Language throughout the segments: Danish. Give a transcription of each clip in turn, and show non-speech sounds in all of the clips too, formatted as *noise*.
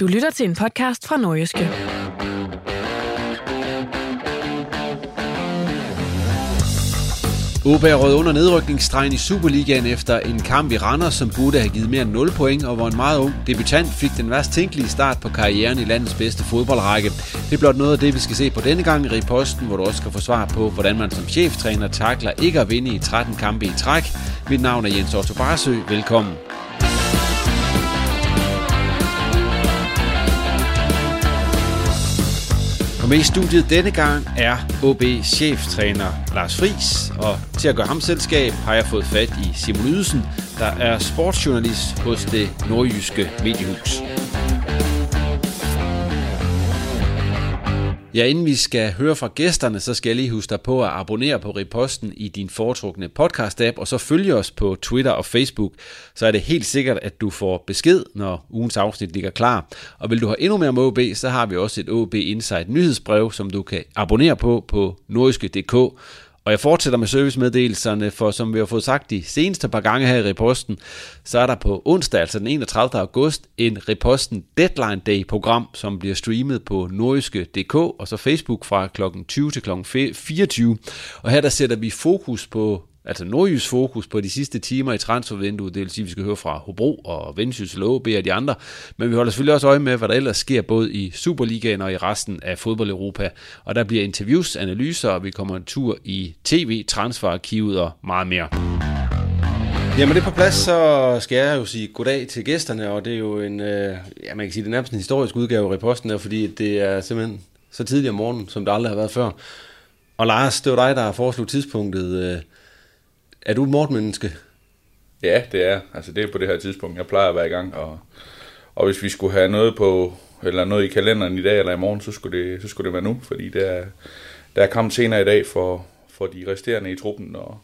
Du lytter til en podcast fra Nordjyske. OB er rød under nedrykningsstregen i Superligaen efter en kamp i Randers, som burde have givet mere end 0 point, og hvor en meget ung debutant fik den værst tænkelige start på karrieren i landets bedste fodboldrække. Det er blot noget af det, vi skal se på denne gang i Posten, hvor du også skal få svar på, hvordan man som cheftræner takler ikke at vinde i 13 kampe i træk. Mit navn er Jens Otto Barsø. Velkommen. Med i studiet denne gang er OB cheftræner Lars Fris, og til at gøre ham selskab har jeg fået fat i Simon Ydelsen, der er sportsjournalist hos det nordjyske mediehus. Ja, inden vi skal høre fra gæsterne, så skal jeg lige huske dig på at abonnere på Reposten i din foretrukne podcast-app, og så følge os på Twitter og Facebook, så er det helt sikkert, at du får besked, når ugens afsnit ligger klar. Og vil du have endnu mere om OB, så har vi også et OB Insight nyhedsbrev, som du kan abonnere på på nordiske.dk, og jeg fortsætter med servicemeddelelserne, for som vi har fået sagt de seneste par gange her i Reposten, så er der på onsdag, altså den 31. august, en Reposten Deadline Day program, som bliver streamet på nordiske.dk og så Facebook fra kl. 20 til kl. 24. Og her der sætter vi fokus på altså Nordjys fokus på de sidste timer i transfervinduet, det vil sige, at vi skal høre fra Hobro og Vendsyssel og og de andre, men vi holder selvfølgelig også øje med, hvad der ellers sker både i Superligaen og i resten af fodbold-Europa, og der bliver interviews, analyser, og vi kommer en tur i tv, transferarkivet og meget mere. Jamen det er på plads, så skal jeg jo sige goddag til gæsterne, og det er jo en, øh, ja man kan sige, det er nærmest en historisk udgave af reposten, fordi det er simpelthen så tidligt om morgenen, som det aldrig har været før. Og Lars, det var dig, der foreslog tidspunktet, øh, er du et morgenmenneske? Ja, det er. Altså det er på det her tidspunkt. Jeg plejer at være i gang, og, og hvis vi skulle have noget på eller noget i kalenderen i dag eller i morgen, så skulle det, så skulle det være nu, fordi der er, der er kamp senere i dag for, for de resterende i truppen. Og,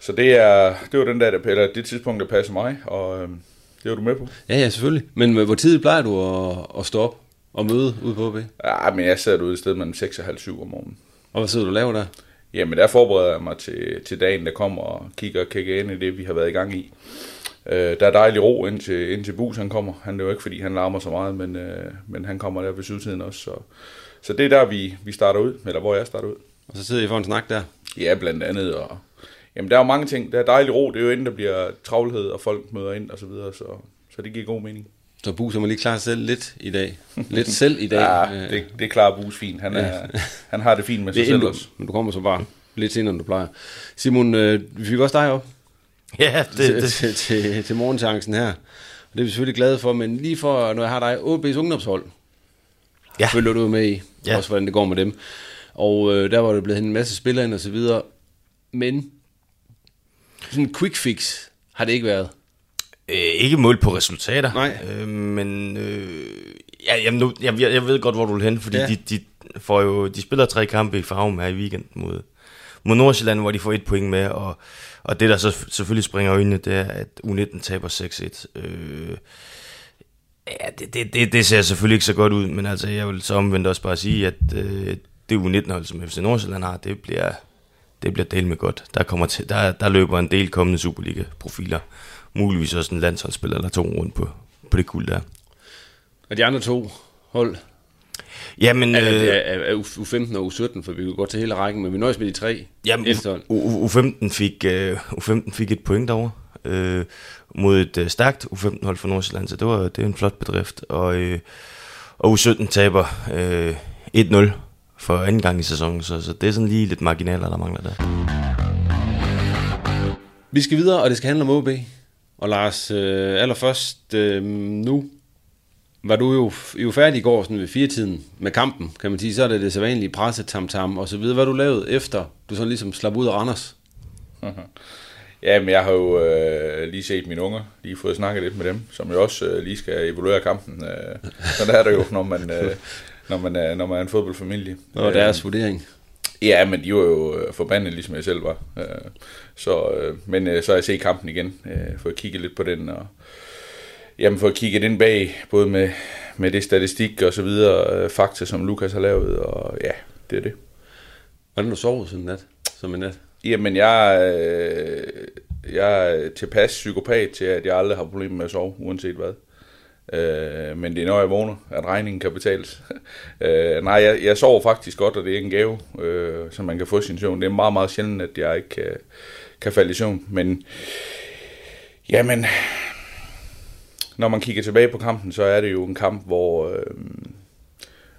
så det er, det var den der, der eller det tidspunkt, der passer mig, og øhm, det var du med på. Ja, ja, selvfølgelig. Men hvor tidligt plejer du at, at stå op og møde ude på OB? Ja, men jeg sidder derude i stedet mellem 6 og halv 7 om morgenen. Og hvad sidder du og laver der? Jamen, der forbereder jeg mig til, til dagen, der kommer og kigger og kigger ind i det, vi har været i gang i. Øh, der er dejlig ro indtil, indtil Bus han kommer. Han er jo ikke, fordi han larmer så meget, men, øh, men han kommer der ved sydsiden også. Så, så det er der, vi, vi starter ud, eller hvor jeg starter ud. Og så sidder I for en snak der? Ja, blandt andet. Og, jamen, der er jo mange ting. Der er dejlig ro. Det er jo inden, der bliver travlhed, og folk møder ind og så videre. Så, så det giver god mening. Så Bus må lige klare selv lidt i dag. Lidt selv i dag. *laughs* ja, det, det klarer Bus fint. Han, er, ja. *laughs* han har det fint med sig selv også. Men du kommer så bare lidt senere, end du plejer. Simon, øh, vi fik også dig op. Ja, det, til, det. Til, til, til morgenchancen her. Og det er vi selvfølgelig glade for, men lige for, når jeg har dig, OB's ungdomshold, ja. følger du med i, ja. også hvordan det går med dem. Og øh, der var det blevet en masse spillere ind og så videre. Men sådan en quick fix har det ikke været. Øh, ikke mål på resultater. Nej. Øh, men øh, ja, jamen nu, jeg, jeg ved godt, hvor du vil hen, fordi ja. de, de, får jo, de spiller tre kampe i farven her i weekend mod, mod Nordsjælland, hvor de får et point med, og, og det, der så selvfølgelig springer øjnene, det er, at U19 taber 6-1. Øh, ja, det, det, det, det ser selvfølgelig ikke så godt ud, men altså, jeg vil så omvendt også bare sige, at øh, det U19-hold, som FC Nordsjælland har, det bliver, det bliver del med godt. Der, kommer til, der, der løber en del kommende Superliga-profiler. Muligvis også en landsholdsspiller eller to rundt på, på det guld der. Og de andre to hold, Jamen, er, øh, er, er, er U15 og U17, for vi kan gå til hele rækken, men vi nøjes med de tre Jamen. U- U- U15 fik, uh, U15 fik et point derovre uh, mod et uh, stærkt U15-hold for Nordsjælland, så det var det er en flot bedrift. Og, uh, og U17 taber uh, 1-0 for anden gang i sæsonen, så, så det er sådan lige lidt marginaler, der mangler der. Vi skal videre, og det skal handle om OB. Og Lars, øh, allerførst øh, nu var du jo, jo færdig i går sådan ved firetiden med kampen, kan man sige. Så er det det sædvanlige presse tam tam og så videre. Hvad du lavet efter, du sådan ligesom slap ud af Randers? *laughs* Jamen, jeg har jo øh, lige set mine unger, lige fået snakket lidt med dem, som jo også øh, lige skal evaluere kampen. Øh, så der er det jo, når man, øh, når man, er, når man er en fodboldfamilie. Og deres vurdering. Ja, men de var jo øh, forbandet, ligesom jeg selv var. Øh, så, øh, men så har jeg set kampen igen, øh, fået kigget lidt på den, og jamen, fået kigget ind bag, både med, med det statistik og så videre, fakta, som Lukas har lavet, og ja, det er det. Hvordan du sovet sådan en nat? Som en nat? Jamen, jeg, jeg er tilpas psykopat til, at jeg aldrig har problemer med at sove, uanset hvad. Øh, men det er når jeg vågner, at regningen kan betales. *laughs* øh, nej, jeg, jeg sover faktisk godt, og det er en gave, øh, som man kan få sin søvn. Det er meget, meget sjældent, at jeg ikke kan, kan falde i søvn. Men jamen, når man kigger tilbage på kampen, så er det jo en kamp, hvor, øh,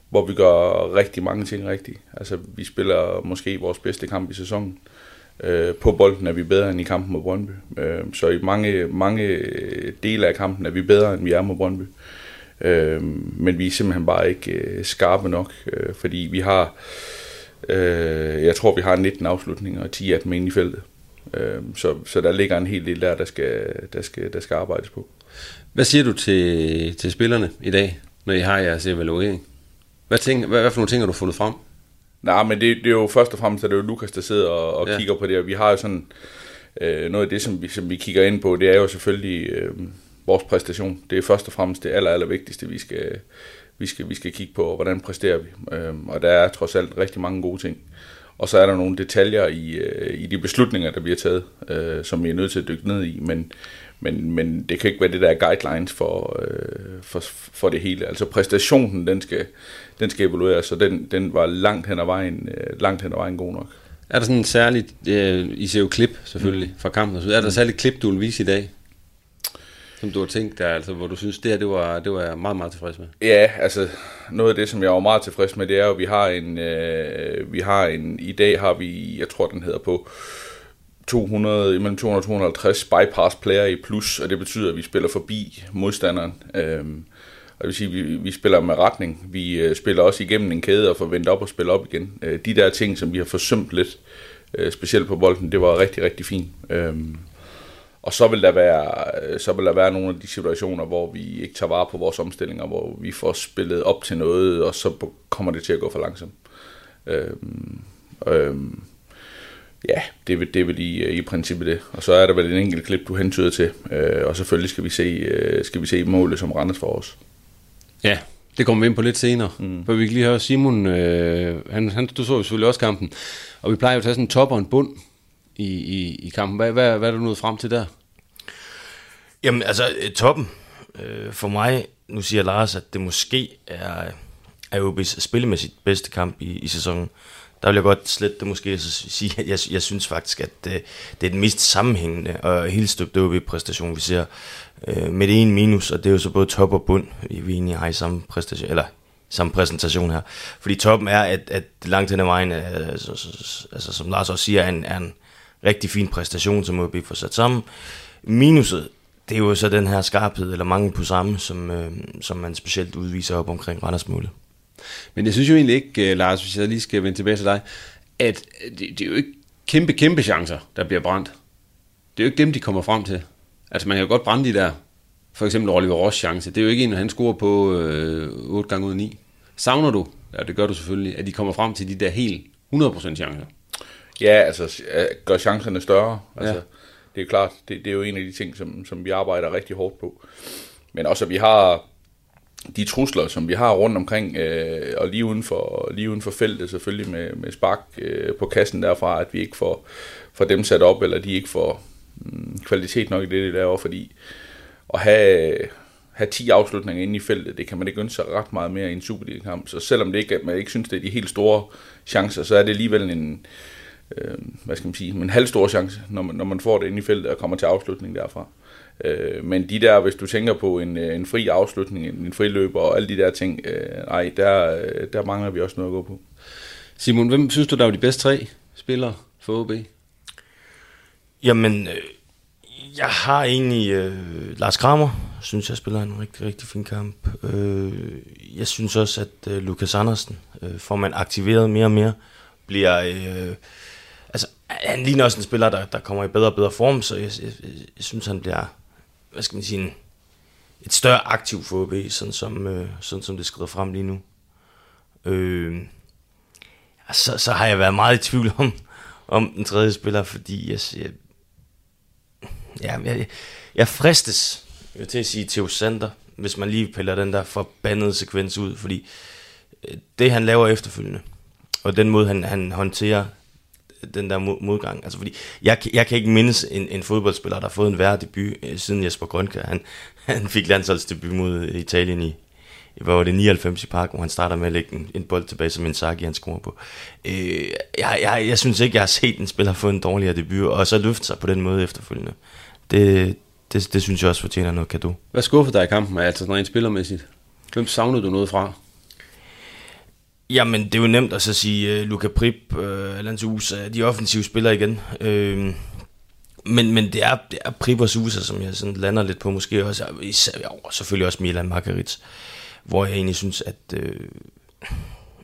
hvor vi gør rigtig mange ting rigtigt. Altså, vi spiller måske vores bedste kamp i sæsonen. Øh, Øh, på bolden er vi bedre end i kampen mod Brøndby. Øh, så i mange, mange dele af kampen er vi bedre end vi er mod Brøndby. Øh, men vi er simpelthen bare ikke øh, skarpe nok, øh, fordi vi har, øh, jeg tror vi har 19 afslutninger og 10 af dem inde i feltet. Øh, så, så der ligger en hel del der, der skal, der skal, der skal arbejdes på. Hvad siger du til, til spillerne i dag, når I har jeres evaluering? Hvad, tænker, hvad, hvad for nogle ting har du fundet frem? Nej, men det, det er jo først og fremmest, at det er jo Lukas, der sidder og, og Ja. kigger på det, og vi har jo sådan, øh, noget af det, som vi, som vi kigger ind på, det er jo selvfølgelig øh, vores præstation. Det er først og fremmest det aller, aller vigtigste, vi skal, vi skal, vi skal kigge på, og hvordan præsterer vi. Øh, og der er trods alt rigtig mange gode ting. Og så er der nogle detaljer i, øh, i de beslutninger, der bliver taget, øh, som vi er nødt til at dykke ned i, men, men, men det kan ikke være det der guidelines for, øh, for, for det hele. Altså præstationen, den skal, den skal evalueres, så den, den var langt hen ad vejen, øh, langt hen ad vejen god nok. Er der sådan en særligt, øh, I ser jo klip selvfølgelig fra kampen og. Er der et særligt klip, du vil vise i dag? Som du har tænkt dig, altså, hvor du synes, det her, det var, det var jeg meget, meget tilfreds med. Ja, altså noget af det, som jeg var meget tilfreds med, det er jo, at vi har en, øh, vi har en, i dag har vi, jeg tror den hedder på 200, imellem 200 og 250 bypass player i plus, og det betyder, at vi spiller forbi modstanderen. Øhm, og det vil sige, at vi, vi spiller med retning. Vi øh, spiller også igennem en kæde og får vendt op og spille op igen. Øh, de der ting, som vi har forsømt lidt, øh, specielt på bolden, det var rigtig, rigtig fint. Øhm, og så vil, der være, øh, så vil der være nogle af de situationer, hvor vi ikke tager vare på vores omstillinger, hvor vi får spillet op til noget, og så kommer det til at gå for langsomt. Øhm, øhm, ja, det vel- det vel i, i princippet det. Og så er der vel en enkelt klip, du hentyder til. Øh, og selvfølgelig skal vi se, øh, skal vi se målet, som Randers for os. Ja, det kommer vi ind på lidt senere. Mm. For vi kan lige høre Simon, øh, han, han, du så jo selvfølgelig også kampen, og vi plejer jo at tage sådan en top og en bund i, i, i kampen. Hvad, hvad, hvad er du nået frem til der? Jamen, altså, øh, toppen øh, for mig, nu siger Lars, at det måske er, er OB's spillemæssigt bedste kamp i, i sæsonen. Der vil jeg godt slet det måske så sige, at jeg, jeg synes faktisk, at det, det er den mest sammenhængende og helt støbte OB-præstation, vi ser. Øh, med det ene minus, og det er jo så både top og bund, vi egentlig har i samme præstation, eller samme præsentation her. Fordi toppen er, at, at langt hen ad vejen, altså, altså, som Lars også siger, er en, er en rigtig fin præstation, som OB får sat sammen. Minuset, det er jo så den her skarphed, eller mangel på samme, som, øh, som man specielt udviser op omkring Randersmålet. Men jeg synes jo egentlig ikke, øh, Lars, hvis jeg lige skal vende tilbage til dig, at øh, det, det er jo ikke kæmpe, kæmpe chancer, der bliver brændt. Det er jo ikke dem, de kommer frem til. Altså man kan jo godt brænde de der, for eksempel Oliver Ross chance. Det er jo ikke en, han scorer på øh, 8 gange ud af 9. Savner du, ja det gør du selvfølgelig, at de kommer frem til de der helt 100% chancer? Ja, altså gør chancerne større. Altså, Ja. Det er klart, det, det er jo en af de ting, som, som vi arbejder rigtig hårdt på. Men også, at vi har de trusler, som vi har rundt omkring, øh, og lige uden, for, lige uden for feltet selvfølgelig med, med spark øh, på kassen derfra, at vi ikke får, får dem sat op, eller de ikke får mm, kvalitet nok i det, de laver, fordi at have, have 10 afslutninger inde i feltet, det kan man ikke ønske sig ret meget mere i en Superliga-kamp. Så selvom det ikke, man ikke synes, det er de helt store chancer, så er det alligevel en, øh, hvad skal man sige, en halv stor chance, når man, når man får det inde i feltet og kommer til afslutning derfra. Øh, men de der, hvis du tænker på en, øh, en fri afslutning, en, en friløber og alle de der ting, øh, nej, der, øh, der mangler vi også noget at gå på. Simon, hvem synes du, der var de bedste tre spillere for OB? Jamen, øh, jeg har egentlig øh, Lars Kramer, synes jeg spiller en rigtig, rigtig fin kamp. Øh, jeg synes også, at øh, Lukas Andersen øh, får man aktiveret mere og mere, bliver... Øh, altså, han ligner også en spiller, der, der kommer i bedre og bedre form, så jeg, jeg, jeg synes, han bliver, hvad skal man sige, en, et større aktiv for OB, sådan som, øh, sådan som det skrider frem lige nu. Øh, så, så har jeg været meget i tvivl om, om den tredje spiller, fordi jeg, jeg, ja, jeg, jeg fristes jeg til at sige Theo Sander, hvis man lige piller den der forbandede sekvens ud, fordi øh, det han laver efterfølgende, og den måde han, han håndterer den der modgang, altså fordi jeg, jeg kan ikke mindes en, en fodboldspiller, der har fået en værre debut øh, siden Jesper Grønke, han, *laughs* han fik landsholdsdebut mod Italien i, hvor hvad var det, 99 i park, hvor han starter med at lægge en, en bold tilbage, som Inzaghi han scorer på. Øh, jeg, jeg, jeg synes ikke, jeg har set en spiller få en dårligere debut, og så løfte sig på den måde efterfølgende. Det, det, det synes jeg også fortjener noget kado. Hvad skuffer dig i kampen, altså sådan rent spillermæssigt? Hvem savnede du noget fra? Jamen, det er jo nemt at så sige uh, Luka Prip, uh, Alan Sousa, de offensive spillere igen. Uh, men, men det er, det er Prip og Sousa, som jeg sådan lander lidt på måske også. Især, og selvfølgelig også Milan Margarit, hvor jeg egentlig synes, at uh,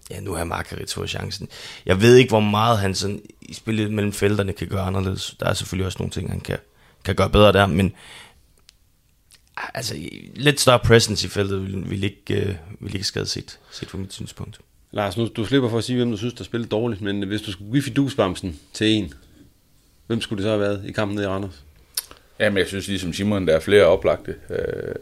ja, nu har Margarit fået chancen. Jeg ved ikke, hvor meget han sådan, i spillet mellem felterne kan gøre anderledes. Der er selvfølgelig også nogle ting, han kan, kan gøre bedre der, men ah, altså, lidt større presence i feltet vil, vil ikke, uh, vil ikke skade set, set fra mit synspunkt. Lars, nu du slipper for at sige, hvem du synes, der spillede dårligt, men hvis du skulle give fidusbamsen til en, hvem skulle det så have været i kampen nede i Randers? Jamen, jeg synes ligesom Simon, der er flere oplagte. Øh,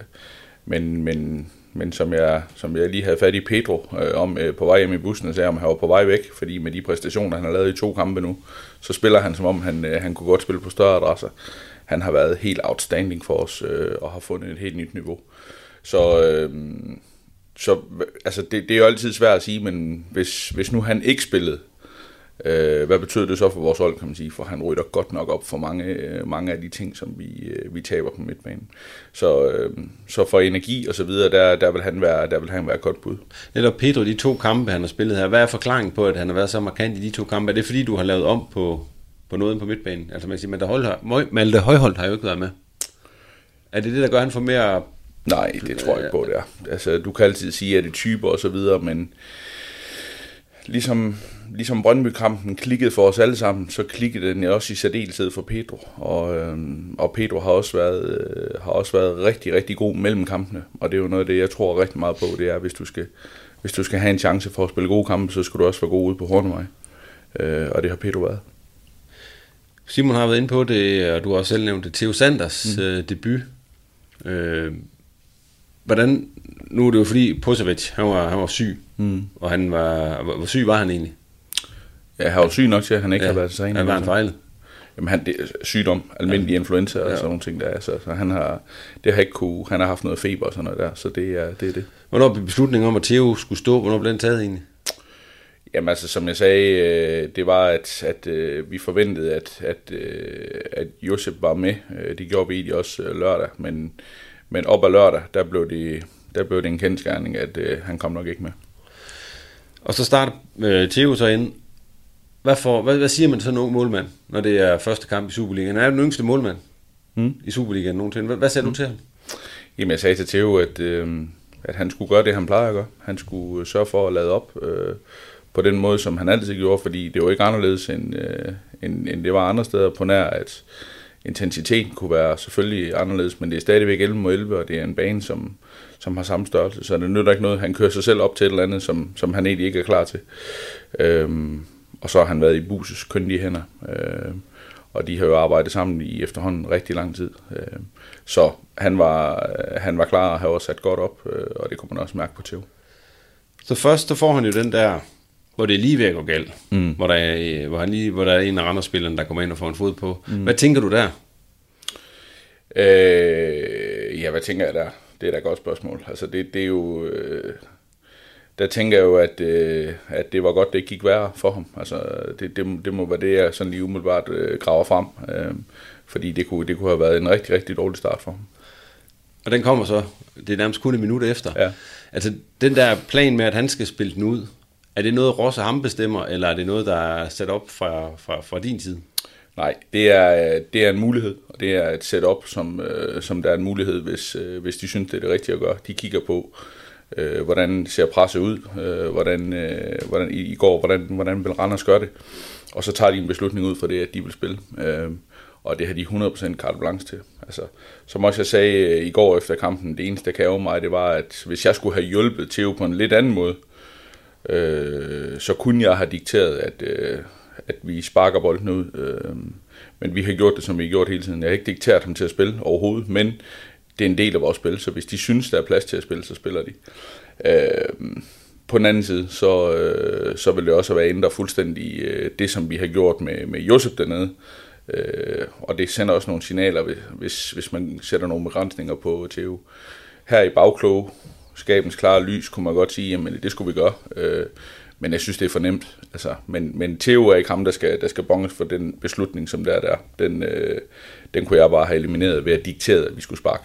men, men, men som, jeg, som jeg lige havde fat i Pedro øh, om øh, på vej hjem i bussen, og sagde, om han var på vej væk, fordi med de præstationer, han har lavet i to kampe nu, så spiller han som om, han, øh, han kunne godt spille på større adresser. Han har været helt outstanding for os, øh, og har fundet et helt nyt niveau. Så, øh, så altså, det, det er jo altid svært at sige, men hvis, hvis nu han ikke spillede, Øh, hvad betød det så for vores hold, kan man sige? For han rydder godt nok op for mange, øh, mange af de ting, som vi, øh, vi taber på midtbanen. Så, øh, så for energi og så videre, der, der, vil han være, der vil han være et godt bud. Netop Pedro, de to kampe, han har spillet her. Hvad er forklaringen på, at han har været så markant i de to kampe? Er det fordi, du har lavet om på, på noget på midtbanen? Altså man kan sige, Malte Højholdt, Malte Højholdt har jo ikke været med. Er det det, der gør, at han får mere... Nej, det tror jeg ikke på, det er. Altså, du kan altid sige, at det er typer og så videre, men ligesom, ligesom Brøndby-kampen klikkede for os alle sammen, så klikkede den også i særdeleshed for Pedro. Og, øhm, og Pedro har også, været, øh, har også været rigtig, rigtig god mellem kampene. Og det er jo noget af det, jeg tror rigtig meget på, det er, hvis du skal, hvis du skal have en chance for at spille gode kampe, så skal du også være god ude på Hornevej. Øh, og det har Pedro været. Simon har været inde på det, og du har også selv nævnt det. Theo Sanders mm. øh, debut. Øh, hvordan... Nu er det jo fordi Pusovic, han var, han var syg. Mm. Og han var... Hvor, syg var han egentlig? Ja, han var syg nok til, at han ikke Ja, har været til træning. han var en fejl. Jamen, han, det er sygdom, almindelig ja. influenza og Ja. sådan nogle ting, der er. Så, så han har, det har ikke kunne, han har haft noget feber og sådan noget der, så det er det. Er det. Hvornår blev beslutningen om, at Theo skulle stå? Hvornår blev den taget egentlig? Jamen altså, som jeg sagde, øh, det var, at, at øh, vi forventede, at, at, øh, at Josep var med. Det gjorde vi egentlig også lørdag, men, men op ad lørdag, der blev det, der blev det en kendskærning, at øh, han kom nok ikke med. Og så starter øh, Theo så ind. Hvad, for, hvad, hvad siger man til sådan en ung målmand, når det er første kamp i Superligaen? Han er den yngste målmand Hmm? i Superligaen nogensinde. Hvad, hvad sagde du til ham? Jamen, jeg sagde til Theo, at, øh, at han skulle gøre det, han plejer at gøre. Han skulle øh, sørge for at lade op øh, på den måde, som han altid gjorde, fordi det var ikke anderledes, end, øh, end, end det var andre steder på nær, at intensiteten kunne være selvfølgelig anderledes, men det er stadigvæk 11 mod 11, og det er en bane, som, som har samme størrelse, så det nytter ikke noget. Han kører sig selv op til et eller andet, som, som han egentlig ikke er klar til. Øhm, og så har han været i Buses køndige hænder. øhm, og de har jo arbejdet sammen i efterhånden rigtig lang tid. Øhm, så han var, han var klar og har også sat godt op, øh, og det kunne man også mærke på TV. Så først så får han jo den der, hvor det er lige ved at gå galt, mm. hvor, der er, hvor, han lige, hvor der er en af andre spillerne, der kommer ind og får en fod på. Mm. Hvad tænker du der? Øh, ja, hvad tænker jeg der? Det er da et godt spørgsmål. Altså det, det er jo... Øh, der tænker jeg jo, at, øh, at det var godt, det ikke gik værre for ham. Altså, det, det, det må være det, jeg sådan lige umiddelbart øh, graver frem. Øh, fordi det kunne, det kunne have været en rigtig, rigtig dårlig start for ham. Og den kommer så, det er nærmest kun et minut efter. Ja. Altså, den der plan med, at han skal spille den ud, er det noget, Rosse ham bestemmer, eller er det noget, der er sat op fra, fra, fra din tid? Nej, det er, det er en mulighed, og det er et setup, som, øh, som der er en mulighed, hvis, øh, hvis de synes, det er det rigtige at gøre. De kigger på, øh, hvordan ser presset ud, øh, hvordan, øh, hvordan i, i går, hvordan, hvordan vil Randers gøre det, og så tager de en beslutning ud fra det, at de vil spille. Øh, og det har de 100% carte blanche til. Altså, som også jeg sagde øh, i går efter kampen, det eneste, der kan mig, det var, at hvis jeg skulle have hjulpet Theo på en lidt anden måde, øh, så kunne jeg have dikteret, at, øh, at vi sparker bolden ud. Øh, men vi har gjort det, som vi har gjort hele tiden. Jeg har ikke dikteret ham til at spille overhovedet, men det er en del af vores spil, så hvis de synes, der er plads til at spille, så spiller de. Øh, på den anden side, så, øh, så vil det også være ændret fuldstændig øh, det, som vi har gjort med, med Josef dernede. Øh, og det sender også nogle signaler, hvis, hvis man sætter nogle begrænsninger på Theo. Her i bagklog, skabens klare lys, kunne man godt sige, jamen det skulle vi gøre. Øh, men jeg synes, det er for nemt. Altså, men, men Theo er ikke ham, der skal, der skal bonges for den beslutning, som der er der. Den, øh, den kunne jeg bare have elimineret ved at diktere, at vi skulle sparke.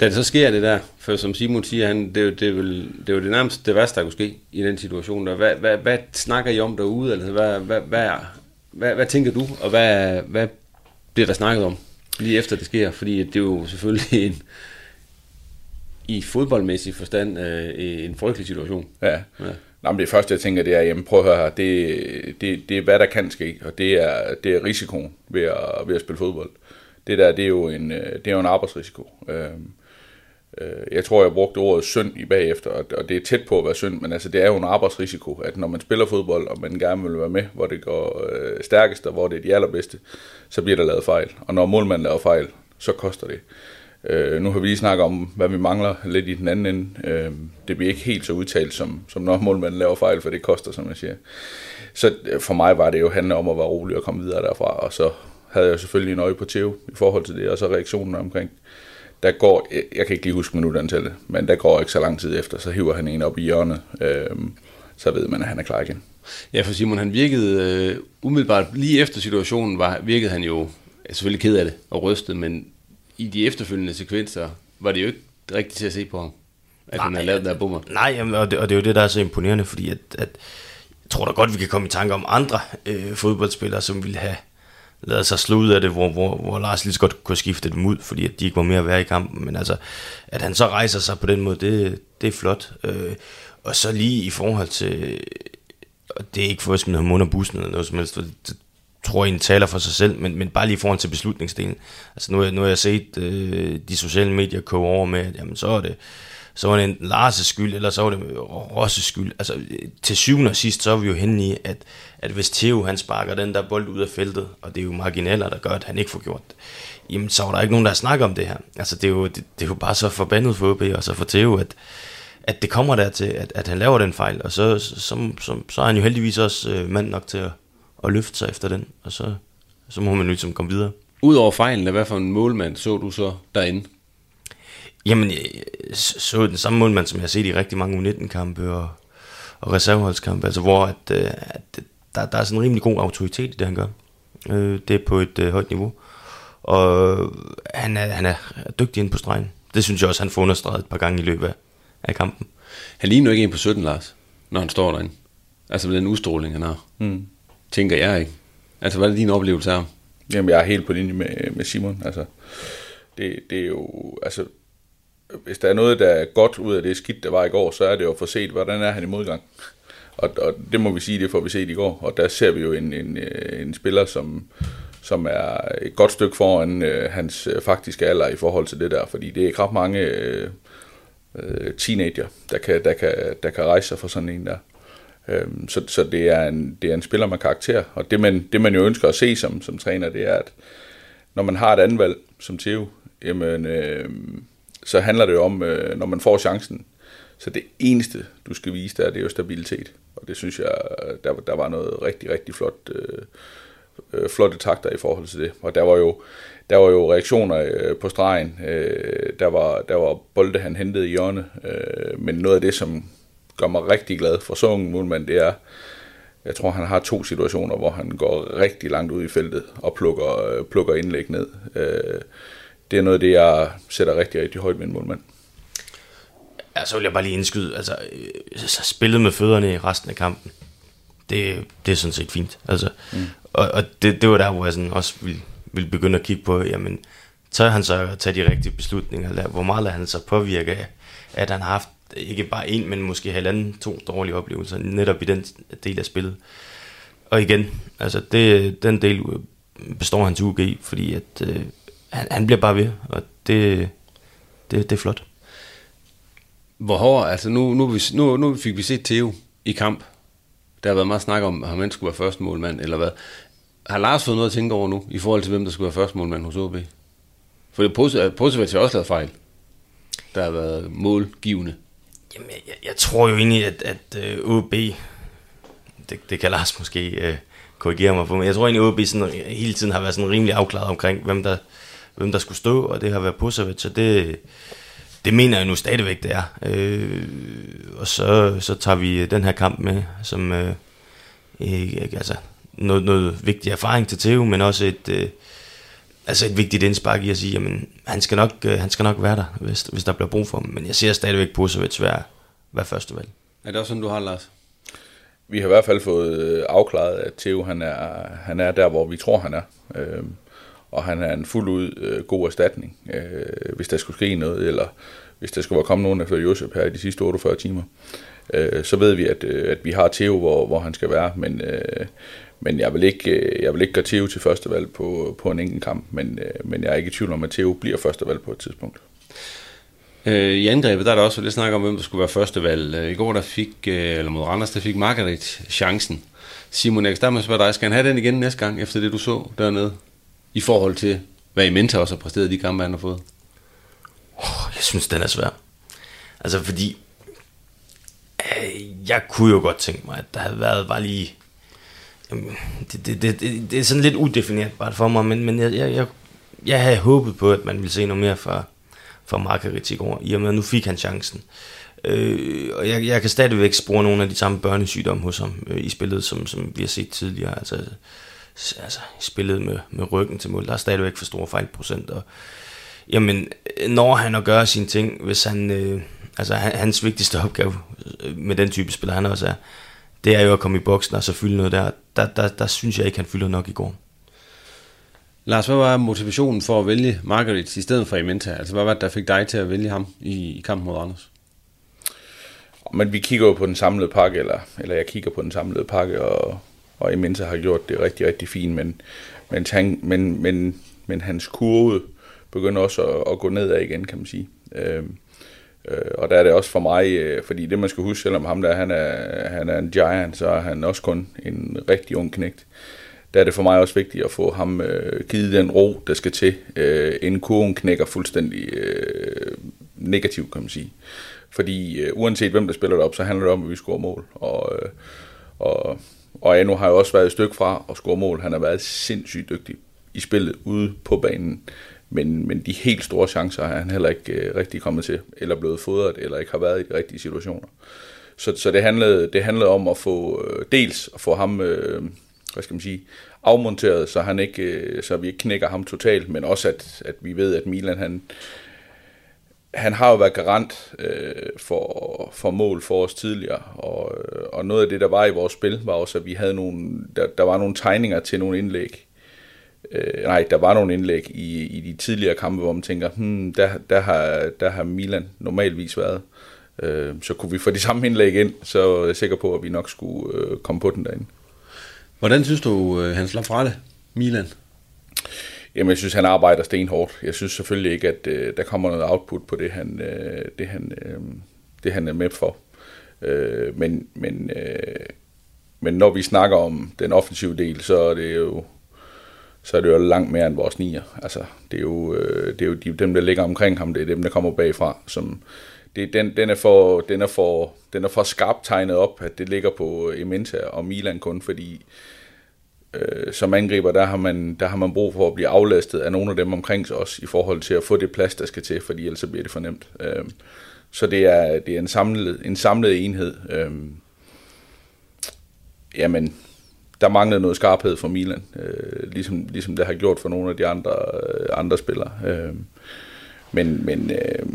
Da det så sker det der, for som Simon siger, han, det, det, vil, det er jo det nærmest det værste, der kunne ske i den situation. Der. Hvad, hvad, hvad snakker I om derude? Altså, hvad, hvad, hvad, hvad, hvad tænker du, og hvad, hvad bliver der snakket om lige efter det sker? Fordi det er jo selvfølgelig en, i fodboldmæssig forstand øh, en frygtelig situation. Ja. ja. Nå, men det første, jeg tænker, det er, jamen prøv at høre her, det, det, det er, hvad der kan ske, og det er, det er risikoen ved at, ved at spille fodbold. Det der, det er jo en, det er jo en arbejdsrisiko. Øhm, øh, jeg tror, jeg brugte ordet synd i bagefter, og det er tæt på at være synd, men altså, det er jo en arbejdsrisiko, at når man spiller fodbold, og man gerne vil være med, hvor det går øh, stærkest, og hvor det er de allerbedste, så bliver der lavet fejl. Og når målmanden laver fejl, så koster det. Øh, nu har vi lige snakket om, hvad vi mangler lidt i den anden ende. Øh, det bliver ikke helt så udtalt, som, som når målmanden laver fejl, for det koster, som jeg siger. Så øh, for mig var det jo handle om at være rolig og komme videre derfra, og så havde jeg selvfølgelig en øje på Theo i forhold til det, og så reaktionen omkring. Der går, jeg kan ikke lige huske minutantallet, men der går ikke så lang tid efter, så hiver han en op i hjørnet, øh, så ved man, at han er klar igen. Ja, for Simon, han virkede øh, umiddelbart lige efter situationen, var, virkede han jo selvfølgelig ked af det og rystet, men i de efterfølgende sekvenser var det jo ikke rigtigt til at se på ham, at nej, han havde lavet den der bummer. Nej, jamen, og, det, og det er jo det, der er så imponerende, fordi at, at jeg tror da godt, vi kan komme i tanke om andre øh, fodboldspillere, som ville have lavet sig slå ud af det, hvor, hvor, hvor Lars lige så godt kunne skifte dem ud, fordi at de ikke var mere værd i kampen. Men altså, at han så rejser sig på den måde, det, det er flot. Øh, og så lige i forhold til, og det er ikke for at smide ham under bussen eller noget som helst, for det, tror jeg, taler for sig selv, men, men bare lige i forhold til beslutningsdelen. Altså nu, nu har jeg set øh, de sociale medier koge over med, at jamen, så er det, så var det en Lars' skyld, eller så var det Rosses skyld. Altså, til syvende og sidst, så er vi jo henne i, at, at hvis Theo han sparker den der bold ud af feltet, og det er jo marginaler, der gør, at han ikke får gjort det, jamen så var der ikke nogen, der snakker om det her. Altså, det er jo, det, det er jo bare så forbandet for OB, og så for Theo, at, at det kommer dertil, at, at han laver den fejl, og så, så, så, så er han jo heldigvis også øh, mand nok til at, at løfte sig efter den, og så, så må man ligesom komme videre. Udover fejlen, hvad for en målmand så du så derinde? Jamen, jeg så den samme målmand, som jeg har set i rigtig mange U19-kampe og, og reserveholdskampe, altså hvor at, øh, at der, der er sådan en rimelig god autoritet i det, han gør. Øh, det er på et øh, højt niveau. Og han er, han er dygtig ind på stregen. Det synes jeg også, han får understreget et par gange i løbet af, af kampen. Han ligner jo ikke en på 17, Lars, når han står derinde. Altså med den udstråling, han har. Mm. Tænker jeg ikke. Altså, hvad er din oplevelse af? Jamen, jeg er helt på linje med, med Simon. Altså, det, det er jo, altså, hvis der er noget, der er godt ud af det skidt, der var i går, så er det jo at få set, hvordan er han i modgang. Og, og det må vi sige, det får vi set i går. Og der ser vi jo en, en, øh, en spiller, som, som er et godt stykke foran øh, hans øh, faktiske alder i forhold til det der. Fordi det er ikke ret mange øh, øh, teenager, der kan, der, kan, der kan rejse sig for sådan en der. Øhm, så så det, er en, det er en spiller med karakter, og det man, det man jo ønsker at se som, som træner, det er, at når man har et andet valg som Theo, jamen, øh, så handler det jo om, øh, når man får chancen, så det eneste, du skal vise der, det er jo stabilitet. Og det synes jeg, der, der var noget rigtig, rigtig flot, øh, øh, flotte takter i forhold til det. Og der var jo, der var jo reaktioner øh, på stregen. Øh, der, var, der var bolde, han hentede i hjørne. Øh, men noget af det, som gør mig rigtig glad for så unge målmand, det er, jeg tror, han har to situationer, hvor han går rigtig langt ud i feltet og plukker, øh, plukker indlæg ned. Øh, det er noget af det, jeg sætter rigtig, rigtig højt med en målmand. Ja, så vil jeg bare lige indskyde, altså øh, spillet med fødderne i resten af kampen, det, det er sådan set fint. Altså, mm. Og, og det, det var der, hvor jeg sådan også ville, ville begynde at kigge på, jamen, tør han så at tage de rigtige beslutninger? Hvor meget lader han så påvirke af, at han har haft ikke bare en, men måske halvanden, to dårlige oplevelser, netop i den del af spillet. Og igen, altså det, den del består hans UG, fordi at, øh, han, han bliver bare ved, og det, det, det er flot. Hvor hård, altså nu, nu, nu, nu fik vi set Theo i kamp. Der har været meget snak om, om han skulle være første målmand, eller hvad. Har Lars fået noget at tænke over nu, i forhold til hvem der skulle være første målmand hos OB? For det har også lavet fejl. Der har været målgivende. Jamen, jeg, jeg tror jo egentlig, at, at øh, uh, OB, det, det kan Lars måske uh, korrigere mig på, men jeg tror egentlig, at OB sådan, hele tiden har været sådan rimelig afklaret omkring, hvem der, hvem der skulle stå, og det har været Pusovic, så det, det mener jeg nu stadigvæk, det er. Øh, og så, så tager vi øh, den her kamp med, som øh, ikke, altså, noget, noget vigtig erfaring til Theo, men også et, øh, altså et vigtigt indspark i at sige, jamen, han skal nok, øh, han skal nok være der, hvis, hvis der bliver brug for ham. Men jeg ser stadigvæk Posevic være, være første valg. Er det også sådan, du har, Lars? Vi har i hvert fald fået øh, afklaret, at Theo han er, han er der, hvor vi tror, han er. Øh, og han er en fuld ud øh, god erstatning, øh, hvis der skulle ske noget, eller hvis der skulle komme nogen efter Josef her i de sidste 48 timer. Øh, så ved vi, at, øh, at vi har Theo, hvor, hvor han skal være, men, øh, men jeg vil ikke, øh, jeg vil ikke gøre Theo til første valg på, på en enkelt kamp, men, øh, men jeg er ikke i tvivl om, at Theo bliver første valg på et tidspunkt. Øh, I angrebet der er der også lidt snak om, hvem der skulle være første valg. Øh, I går der fik, eller mod Randers, der fik Margaret chancen. Simon X, der må spørge dig, skal han have den igen næste gang, efter det du så dernede? I forhold til, hvad I mente også har præsteret de kampe, han har fået? Oh, jeg synes, den er svær. Altså, fordi jeg kunne jo godt tænke mig, at der havde været bare lige det, det, det, det, er sådan lidt udefinerbart for mig, men, men jeg, jeg, jeg, jeg havde håbet på, at man ville se noget mere fra, fra Margaret i går, i og med at nu fik han chancen. Øh, og jeg, jeg kan stadigvæk spore nogle af de samme børnesygdomme hos ham øh, i spillet, som, som vi har set tidligere. Altså, altså spillet med, med ryggen til mål, der er stadigvæk for store fejlprocent. Og, jamen, når han at gøre sine ting, hvis han, øh, altså hans vigtigste opgave øh, med den type spiller, han også er, det er jo at komme i boksen og så fylde noget der. Der, der, der synes jeg ikke, han fylder nok i går. Lars, hvad var motivationen for at vælge Margaret i stedet for Imenta? Altså, hvad var det, der fik dig til at vælge ham i, i kampen mod Anders? Men vi kigger jo på den samlede pakke, eller, eller jeg kigger på den samlede pakke, og, og Imenta har gjort det rigtig, rigtig fint, men, men, han, men, men, men hans kurve begynder også at, at gå nedad igen, kan man sige. Øhm, Øh, og der er det også for mig, øh, fordi det man skal huske, selvom ham der han er, han er en giant, så er han også kun en rigtig ung knægt. Der er det for mig også vigtigt at få ham øh, givet den ro, der skal til, øh, inden kurven knækker fuldstændig øh, negativt, kan man sige. Fordi øh, uanset hvem der spiller det op, så handler det om, at vi scorer mål. Og, øh, og, og Anu har jo også været et stykke fra at score mål. Han har været sindssygt dygtig i spillet ude på banen. Men, men de helt store chancer er han heller ikke øh, rigtig kommet til, eller blevet fodret, eller ikke har været i de rigtige situationer. Så, så det, handlede, det handlede om at få øh, dels at få ham, øh, hvad skal man sige, afmonteret, så, han ikke, øh, så vi ikke knækker ham totalt, men også at, at vi ved, at Milan han, han har jo været garant øh, for, for mål for os tidligere, og, øh, og noget af det, der var i vores spil, var også, at vi havde nogle, der, der var nogle tegninger til nogle indlæg, Øh, nej, der var nogle indlæg i, i de tidligere kampe, hvor man tænker, hmm, der, der, har, der har Milan normalvis været. Øh, så kunne vi få de samme indlæg ind, så er jeg sikker på, at vi nok skulle øh, komme på den derinde. Hvordan synes du, øh, han slår fra det, Milan? Jamen, jeg synes, han arbejder stenhårdt. Jeg synes selvfølgelig ikke, at øh, der kommer noget output på det, han, øh, det, han, øh, det, han er med for. Øh, men, men, øh, men når vi snakker om den offensive del, så er det jo så er det jo langt mere end vores nier. Altså, det er jo, øh, det er jo de, dem, der ligger omkring ham, det er dem, der kommer bagfra, som, det, den, den, er for, den, er for, den er for skarpt tegnet op, at det ligger på øh, Ementa og Milan kun, fordi øh, som angriber, der har, man, der har man brug for at blive aflastet af nogle af dem omkring os, i forhold til at få det plads, der skal til, fordi ellers bliver det for nemt. Øh, så det er, det er en, samlet, en samlet enhed. Øh, jamen, der manglede noget skarphed for Milan, øh, ligesom, ligesom det har gjort for nogle af de andre, øh, andre spillere. Øh, men men øh,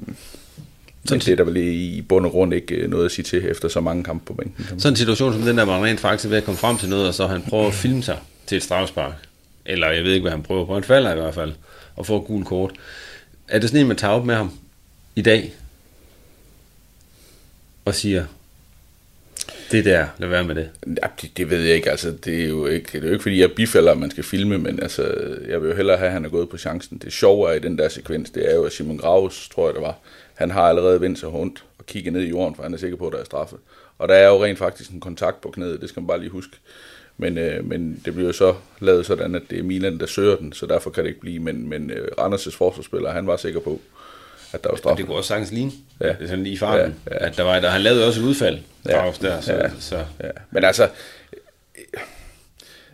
sådan det er der vel i bund og grund ikke øh, noget at sige til efter så mange kampe på bænken. Sådan en situation som den der, var rent faktisk ved at komme frem til noget, og så han prøver at filme sig til et strafspark. Eller jeg ved ikke, hvad han prøver på. Han falder i hvert fald, og får gul kort. Er det sådan en, man tager op med ham i dag? Og siger, det der, lad være med det. Ja, det, det ved jeg ikke, altså det er jo ikke, det er jo ikke fordi jeg bifalder, at man skal filme, men altså, jeg vil jo hellere have, at han er gået på chancen. Det sjove i den der sekvens, det er jo, at Simon Graves, tror jeg det var, han har allerede vendt sig rundt og kigget ned i jorden, for han er sikker på, at der er straffe. Og der er jo rent faktisk en kontakt på knæet, det skal man bare lige huske. Men, øh, men det bliver jo så lavet sådan, at det er Milan, der søger den, så derfor kan det ikke blive. Men, men øh, Randers' forsvarsspiller, han var sikker på, at der var straffe. Det kunne også sagtens ligne, ja. det er sådan lige i farten, ja, ja. at der var, der, han lavede også et udfald, ja. der, så, ja. så. Ja. Men altså,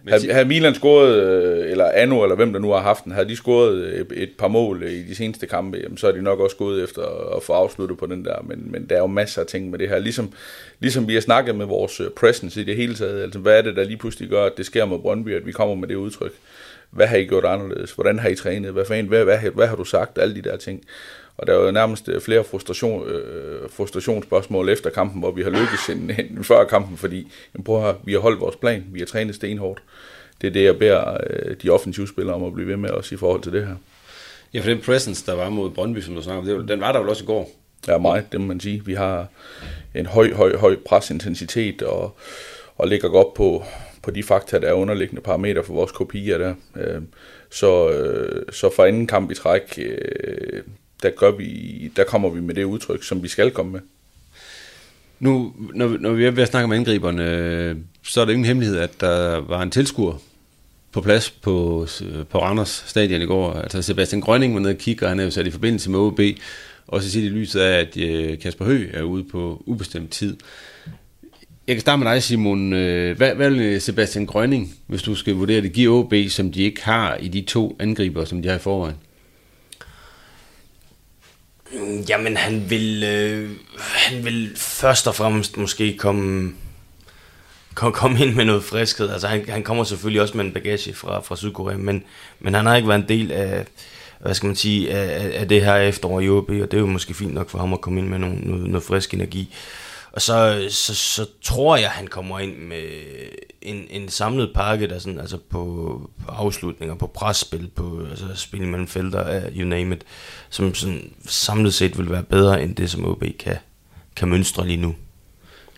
havde, havde Milan scoret, øh, eller Anno, eller hvem der nu har haft den, havde de scoret et, et par mål i de seneste kampe, jamen, så er de nok også gået efter at få afsluttet på den der. Men, men der er jo masser af ting med det her. Ligesom, ligesom vi har snakket med vores øh, presence i det hele taget. Altså, hvad er det, der lige pludselig gør, at det sker med Brøndby, at vi kommer med det udtryk? Hvad har I gjort anderledes? Hvordan har I trænet? Hvad, hvad, hvad, hvad, hvad har du sagt? Alle de der ting. Og der er jo nærmest øh, flere frustration, øh, frustrationsspørgsmål efter kampen, hvor vi har lykkes end, end før kampen, fordi jamen, prøv at, vi har holdt vores plan, vi har trænet stenhårdt. Det er det, jeg beder øh, de offensive spillere om at blive ved med os i forhold til det her. Ja, for den presence, der var mod Brøndby, som du snakker om, den var der vel også i går? Ja, meget, det må man sige. Vi har en høj, høj, høj presintensitet og, og ligger godt på, på de fakta, der er underliggende parametre for vores kopier der. Øh, så, så for anden kamp i træk, der, gør vi, der kommer vi med det udtryk, som vi skal komme med. Nu, når, når vi er ved at snakke om angriberne, øh, så er det ingen hemmelighed, at der var en tilskuer på plads på, øh, på Randers stadion i går. Altså Sebastian Grønning var nede og kigge, og han er jo sat i forbindelse med OB. Også set i lyset af, at øh, Kasper Høgh er ude på ubestemt tid. Jeg kan starte med dig, Simon. Hvad, hvad vil Sebastian Grønning, hvis du skal vurdere det, give OB, som de ikke har i de to angriber, som de har i forvejen? Mm, jamen, han vil, øh, han vil først og fremmest måske komme, komme, komme ind med noget friskhed. Altså, han, han kommer selvfølgelig også med en bagage fra, fra Sydkorea, men, men han har ikke været en del af, hvad skal man sige, af, af det her efterår i OB, og det er jo måske fint nok for ham at komme ind med noget, noget, noget frisk energi. Og så, så, så tror jeg, han kommer ind med en, en samlet pakke, der sådan, altså på, på afslutninger, på presspil, på altså spil mellem felter, øh, you name it, som sådan samlet set vil være bedre end det, som OB kan, kan mønstre lige nu.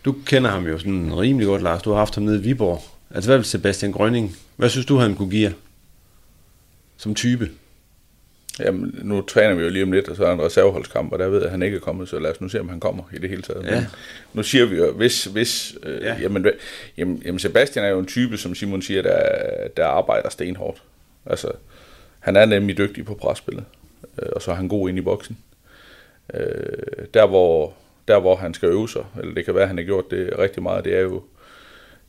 Du kender ham jo sådan rimelig godt, Lars. Du har haft ham nede i Viborg. Altså, hvad vil Sebastian Grønning? Hvad synes du, han kunne give som type? Jamen, nu træner vi jo lige om lidt, og så er en reserveholdskamp, og der ved jeg, at han ikke er kommet, så lad os nu se, om han kommer i det hele taget. Ja. Men nu siger vi jo, hvis, hvis øh, ja. jamen, jamen, jamen, Sebastian er jo en type, som Simon siger, der, der arbejder stenhårdt. Altså, han er nemlig dygtig på presspillet, øh, og så er han god ind i boksen. Øh, der, hvor, der, hvor han skal øve sig, eller det kan være, at han har gjort det rigtig meget, det er jo,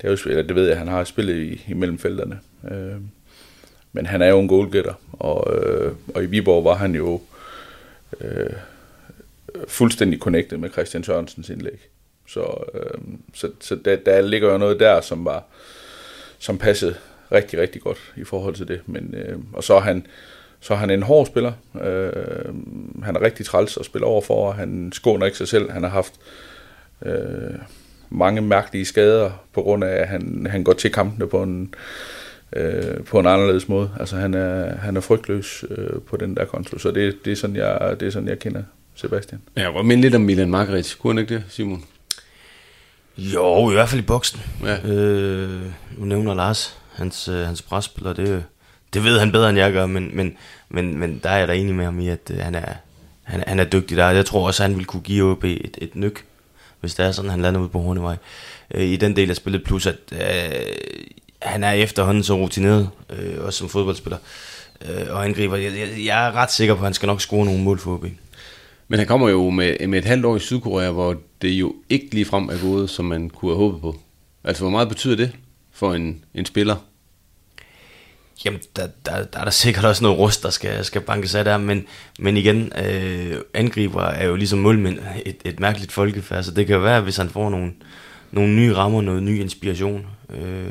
det, er jo, eller det ved jeg, at han har spillet i, imellem felterne. Øh, men han er jo en goalgetter, og, øh, og i Viborg var han jo øh, fuldstændig connected med Christian Sørensens indlæg. Så, øh, så, så der, der ligger jo noget der, som var som passede rigtig, rigtig godt i forhold til det. Men, øh, og så er han, så er han en hård spiller. Øh, han er rigtig træls at spille overfor, og han skåner ikke sig selv. Han har haft øh, mange mærkelige skader, på grund af, at han, han går til kampene på en, øh, på en anderledes måde. Altså han er, han er frygtløs øh, på den der konto, så det, det, er sådan, jeg, det er sådan, jeg kender Sebastian. Ja, og minde lidt om Milan Margaret. Kunne han ikke det, Simon? Jo, i hvert fald i boksen. Ja. Øh, nu nævner Lars hans, øh, hans presspiller, det, det ved han bedre, end jeg gør, men, men, men, men der er jeg da enig med ham i, at øh, han, er, han, han er dygtig der. Jeg tror også, han vil kunne give OB et, et nyk hvis det er sådan, han lander ud på Hornevej. Øh, I den del af spillet, plus at øh, han er efterhånden så rutineret, øh, også som fodboldspiller øh, og angriber. Jeg, jeg, jeg er ret sikker på, at han skal nok score nogle mål for OB. Men han kommer jo med, med et halvt år i Sydkorea, hvor det jo ikke lige frem er gået, som man kunne have håbet på. Altså, hvor meget betyder det for en, en spiller? Jamen, der, der, der er der sikkert også noget rust, der skal, skal bankes af der, men, men igen, øh, angriber er jo ligesom målmænd et, et mærkeligt folkefærd, så det kan jo være, hvis han får nogle, nogle nye rammer, noget ny inspiration, øh,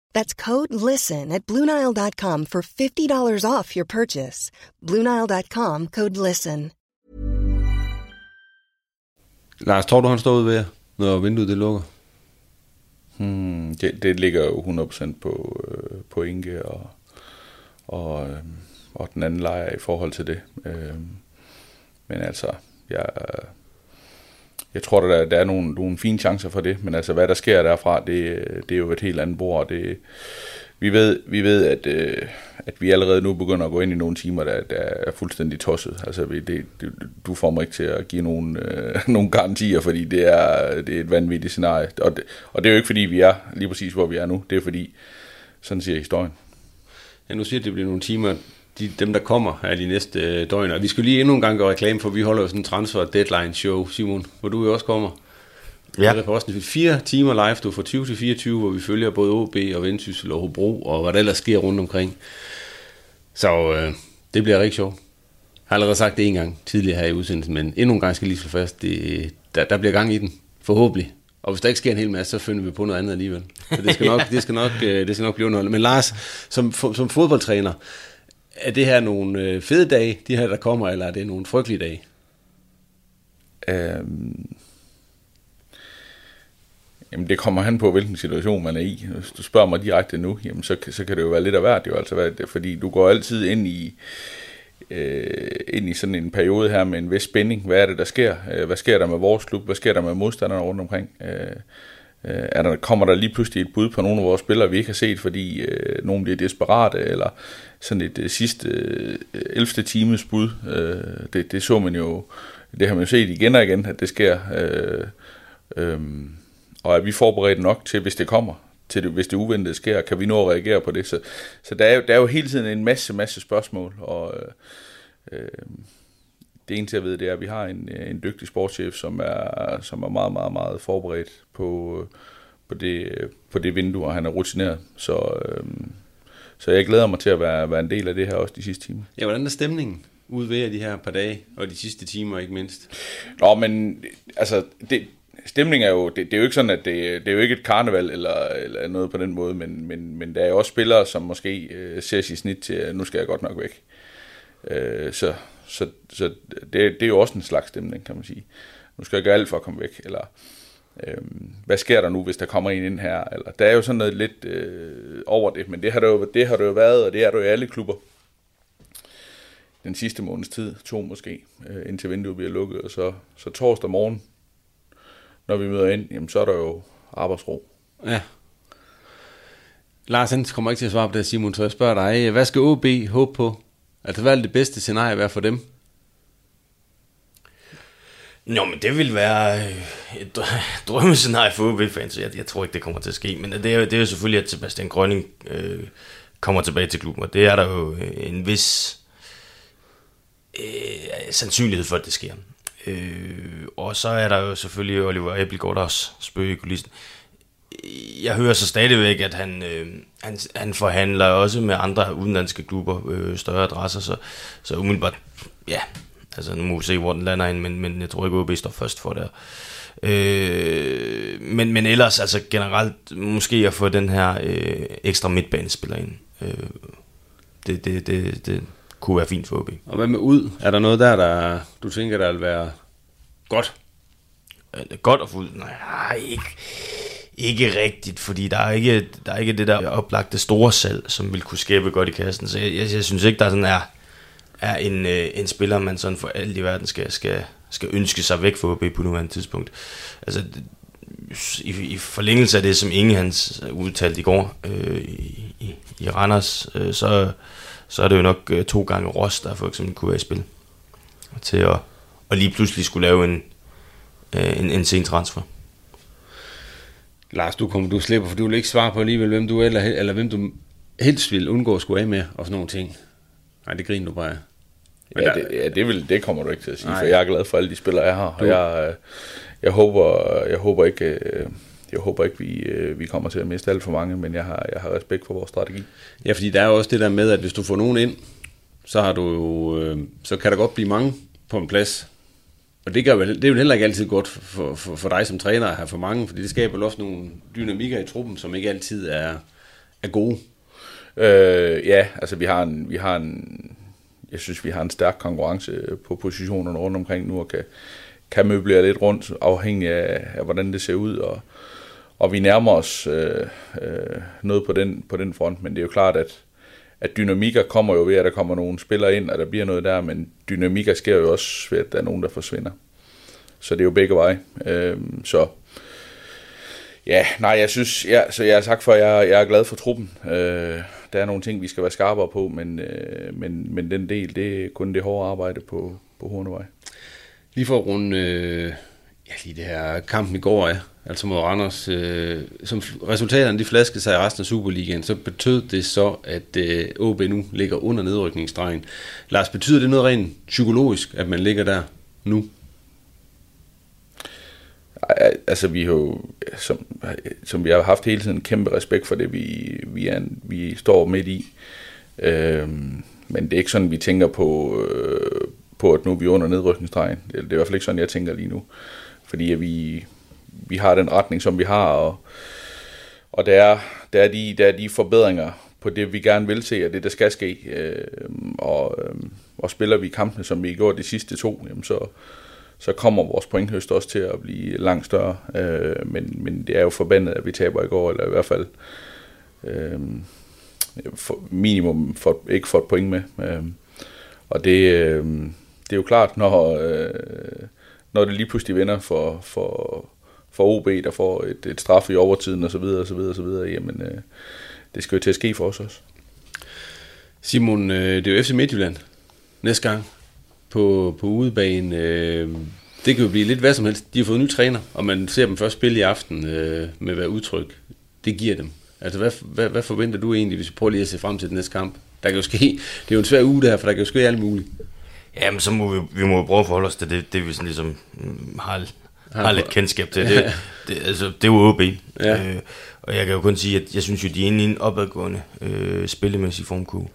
That's code LISTEN at Bluenile.com for $50 off your purchase. Bluenile.com code LISTEN. Lars, tror du, han står ude ved jer, når vinduet det lukker? Hmm, det, det ligger jo 100% på, øh, på Inge og, og, øh, og den anden lejr i forhold til det. Øh, men altså, jeg, jeg tror, der, der er nogle, nogle fine chancer for det, men altså, hvad der sker derfra, det, det er jo et helt andet bord, og det, vi ved, vi ved at, øh, at vi allerede nu begynder at gå ind i nogle timer, der, der er fuldstændig tosset. Altså, det, det, du får mig ikke til at give nogen, øh, *laughs* nogen garantier, fordi det er, det er et vanvittigt scenarie. Og det, og det er jo ikke, fordi vi er lige præcis, hvor vi er nu. Det er fordi, sådan siger historien. Ja, nu siger at det bliver nogle timer, de, dem der kommer her de næste øh, døgn. Og vi skal lige endnu en gang gøre reklame, for vi holder jo sådan en transfer deadline show, Simon, hvor du jo også kommer. Ja. Det er også fire timer live, du får 20 til 24, hvor vi følger både OB og Vendsyssel og Hobro, og hvad der ellers sker rundt omkring. Så øh, det bliver rigtig sjovt. Jeg har allerede sagt det en gang tidligere her i udsendelsen, men endnu en gang skal jeg lige slå fast, det, der, der bliver gang i den, forhåbentlig. Og hvis der ikke sker en hel masse, så finder vi på noget andet alligevel. Så det skal nok, det skal nok, øh, det skal nok blive underholdt. Men Lars, som, som fodboldtræner, er det her nogle øh, fede dage, de her der kommer, eller er det nogle frygtelige dage? Øhm, Jamen det kommer han på, hvilken situation man er i. Hvis du spørger mig direkte nu, jamen så, så kan det jo være lidt af hvert, jo, altså, hvad, fordi du går altid ind i, øh, ind i sådan en periode her med en vis spænding. Hvad er det, der sker? Øh, hvad sker der med vores klub? Hvad sker der med modstanderne rundt omkring? Øh, øh, er der, kommer der lige pludselig et bud på nogle af vores spillere, vi ikke har set, fordi øh, nogen bliver desperate, eller sådan et øh, sidste øh, 11. times bud. Øh, det, det så man jo, det har man jo set igen og igen, at det sker. Øh, øh, og er vi forberedt nok til, hvis det kommer, til det, hvis det uventede sker, kan vi nå at reagere på det? Så, så der, er jo, der er jo hele tiden en masse, masse spørgsmål, og øh, øh, det eneste jeg ved, det er, at vi har en, en dygtig sportschef, som er, som er meget, meget, meget forberedt på, på, det, på det vindue, og han er rutineret. Så, øh, så jeg glæder mig til at være, være en del af det her også de sidste timer. Ja, hvordan er stemningen ude ved de her par dage, og de sidste timer ikke mindst? Nå, men altså, det, stemning er jo, det, det er jo ikke sådan, at det, det er jo ikke et karneval eller, eller noget på den måde, men, men, men der er jo også spillere, som måske øh, ser sig snit til, nu skal jeg godt nok væk. Øh, så så, så det, det er jo også en slags stemning, kan man sige. Nu skal jeg gøre alt for at komme væk, eller øh, hvad sker der nu, hvis der kommer en ind her? Eller, der er jo sådan noget lidt øh, over det, men det har det, jo, det har det jo været, og det er der jo i alle klubber. Den sidste måneds tid, to måske, øh, indtil vinduet bliver lukket, og så, så torsdag morgen, når vi møder ind, jamen, så er der jo arbejdsro. Ja. Lars Hens kommer ikke til at svare på det, Simon, så jeg spørger dig, hvad skal OB håbe på? Altså, hvad er det bedste scenarie være for dem? Nå, men det vil være øh, et *laughs* drømmescenarie for OB-fans. Jeg, jeg tror ikke, det kommer til at ske. Men det er jo, det er jo selvfølgelig, at Sebastian Grønning øh, kommer tilbage til klubben. Og det er der jo øh, en vis øh, sandsynlighed for, at det sker. Øh, og så er der jo selvfølgelig Oliver Æbelgaard, der også spøger i kulissen. Jeg hører så stadigvæk, at han, øh, han, han forhandler også med andre udenlandske klubber, øh, større adresser, så, så umiddelbart, ja, altså nu må vi se, hvor den lander ind, men, men jeg tror ikke, OB står først for det. Øh, men, men ellers, altså generelt, måske at få den her øh, ekstra midtbanespiller ind. Øh, det, det, det, det, kunne være fint for OB. Og hvad med ud? Er der noget der, der du tænker, der vil være godt? Øh, godt at få ud? Nej, ikke, ikke rigtigt, fordi der er ikke, der er ikke det der oplagte store salg, som vil kunne skabe godt i kassen. Så jeg, jeg, jeg synes ikke, der sådan er, er en, øh, en spiller, man sådan for alt i verden skal, skal, skal ønske sig væk fra OB på nuværende tidspunkt. Altså, i, i forlængelse af det, som Inge hans udtalte i går øh, i, i, i Randers, øh, så, så er det jo nok øh, to gange Ross, der for eksempel kunne være i spil. Til at, at lige pludselig skulle lave en, øh, en, en sen transfer. Lars, du kommer, du slipper, for du vil ikke svare på alligevel, hvem du eller, eller hvem du helst vil undgå at skulle af med, og sådan nogle ting. Nej, det griner du bare Men ja, der, det, ja det, vil, det kommer du ikke til at sige, nej. for jeg er glad for alle de spillere, jeg har. Og jeg, øh, jeg, håber, jeg håber ikke, øh, jeg håber ikke vi, øh, vi kommer til at miste alt for mange, men jeg har, jeg har respekt for vores strategi. Ja, fordi der er jo også det der med, at hvis du får nogen ind, så, har du så kan der godt blive mange på en plads. Og det, gør vel, det er jo heller ikke altid godt for, for, for dig som træner at have for mange, fordi det skaber vel også nogle dynamikker i truppen, som ikke altid er, er gode. Øh, ja, altså vi har en, vi har en, jeg synes vi har en stærk konkurrence på positionerne rundt omkring nu, og kan, kan møblere lidt rundt, afhængig af, af hvordan det ser ud, og, og vi nærmer os øh, øh, noget på den, på den front, men det er jo klart, at, at dynamikker kommer jo ved, at der kommer nogle spillere ind, og der bliver noget der, men dynamikker sker jo også ved, at der er nogen, der forsvinder. Så det er jo begge veje. Øh, så ja, nej, jeg synes, ja, så jeg har sagt for, at jeg, jeg er glad for truppen. Øh, der er nogle ting, vi skal være skarpere på, men, øh, men, men den del, det er kun det hårde arbejde på, på Hornevej. Lige for at runde øh, ja, lige det her kampen i går af, altså mod Randers, øh, som resultaterne de flaskede sig i resten af Superligaen, så betød det så, at øh, OB nu ligger under nedrykningsstregen. Lars, betyder det noget rent psykologisk, at man ligger der nu? Altså, vi har jo, som, som vi har haft hele tiden, kæmpe respekt for det, vi, vi, er, vi står midt i. Øhm, men det er ikke sådan, vi tænker på, øh, på, at nu er vi under nedrykningsstregen. Det, det er i hvert fald ikke sådan, jeg tænker lige nu. Fordi at vi, vi har den retning, som vi har, og, og der, er, der, er de, der er de forbedringer på det, vi gerne vil se, og det, der skal ske. Øh, og, øh, og spiller vi kampene, som vi har gjort de sidste to, jamen så, så kommer vores pointhøst også til at blive langt større. Øh, men, men det er jo forbandet, at vi taber i går, eller i hvert fald øh, for, minimum for, ikke for et point med. Øh, og det, øh, det er jo klart, når, øh, når det lige pludselig vender for, for, for OB, der får et, et straf i overtiden osv., osv., osv., jamen øh, det skal jo til at ske for os også. Simon, øh, det er jo FC Midtjylland næste gang på, på udebane. Øh, det kan jo blive lidt hvad som helst. De har fået en ny træner, og man ser dem først spille i aften øh, med hvad udtryk det giver dem. Altså, hvad, hvad, hvad forventer du egentlig, hvis vi prøver lige at se frem til den næste kamp? Der kan jo ske, det er jo en svær uge der, for der kan jo ske alt muligt. Ja, men så må vi, vi må prøve at forholde os til det, det vi sådan ligesom mm, har, har, har lidt kendskab til. Det, *laughs* det, altså, det er jo OB. Ja. Øh, og jeg kan jo kun sige, at jeg synes jo, de er inde i en opadgående øh, spillemæssig formkurve.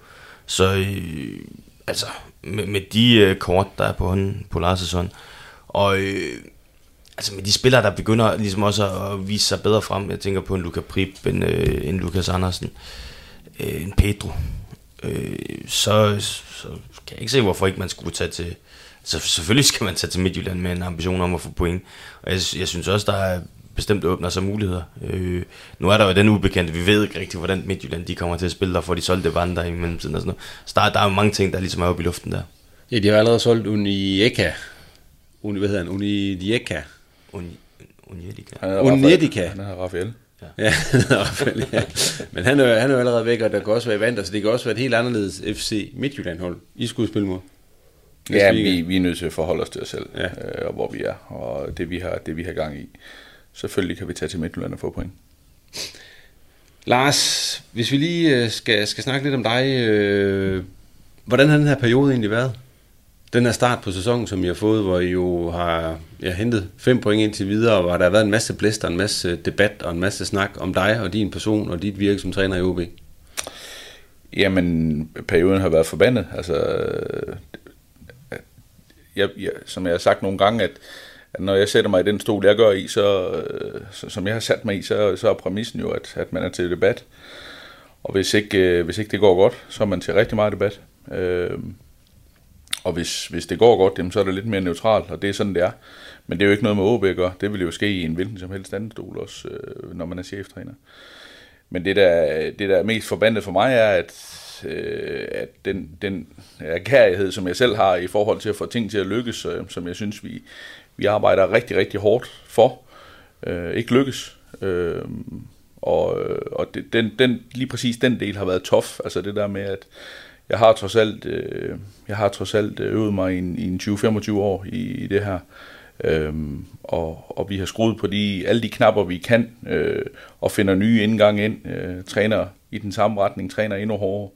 Så øh, altså, med, med de øh, kort, der er på hånden på Lars' hånd, og øh, altså med de spillere, der begynder ligesom også at vise sig bedre frem, jeg tænker på en Luka Prip, en, øh, en Lukas Andersen, øh, en Pedro, øh, så, så kan jeg ikke se, hvorfor ikke man skulle tage til... Så selvfølgelig skal man tage til Midtjylland med en ambition om at få point. Og jeg, jeg synes også, der er bestemt åbner sig muligheder. Øh, nu er der jo den ubekendte, vi ved ikke rigtig, hvordan Midtjylland de kommer til at spille, der får de solgt det vandre i mellemtiden og sådan noget. Så der, der er jo mange ting, der ligesom er oppe i luften der. Ja, de har allerede solgt Unieka. Uni, hvad hedder han? Unieka. Uni, Uniedika. Uniedika. Han er Rafael. Ja, ja, *laughs* Rafael, ja. Men han er, han er jo allerede væk, og der kan også være vant, så det kan også være et helt anderledes FC Midtjylland-hold, I skulle spille mod. Ja, vi, vi er nødt til at forholde os til os selv, ja. øh, og hvor vi er, og det vi, har, det vi har gang i. Selvfølgelig kan vi tage til Midtjylland og få point. Lars, hvis vi lige øh, skal, skal snakke lidt om dig, øh, hvordan har den her periode egentlig været? Den her start på sæsonen, som I har fået, hvor I jo har ja, hentet fem point indtil videre, og hvor der har været en masse blæster, en masse debat og en masse snak om dig og din person og dit virke som træner i OB. Jamen, perioden har været forbandet. Altså, jeg, jeg, som jeg har sagt nogle gange, at, at når jeg sætter mig i den stol, jeg gør i, så, så som jeg har sat mig i, så, så er præmissen jo, at, at man er til debat. Og hvis ikke, øh, hvis ikke det går godt, så er man til rigtig meget debat. Øh, og hvis, hvis det går godt, jamen, så er det lidt mere neutralt, og det er sådan, det er. Men det er jo ikke noget med OB at gøre. Det vil jo ske i en hvilken som helst anden stol også, øh, når man er cheftræner. Men det der, det der er mest forbandet for mig er, at, øh, at den, den kærlighed, som jeg selv har i forhold til at få ting til at lykkes, øh, som jeg synes, vi, vi arbejder rigtig, rigtig hårdt for, øh, ikke lykkes. Øh, og øh, og det, den, den, lige præcis den del har været tof. Altså det der med, at jeg har trods alt, øh, jeg har trods alt øh, øvet mig i en, i en 20-25 år i, i det her. Øhm, og, og vi har skruet på de, alle de knapper, vi kan, øh, og finder nye indgang ind, øh, træner i den samme retning, træner endnu hårdere,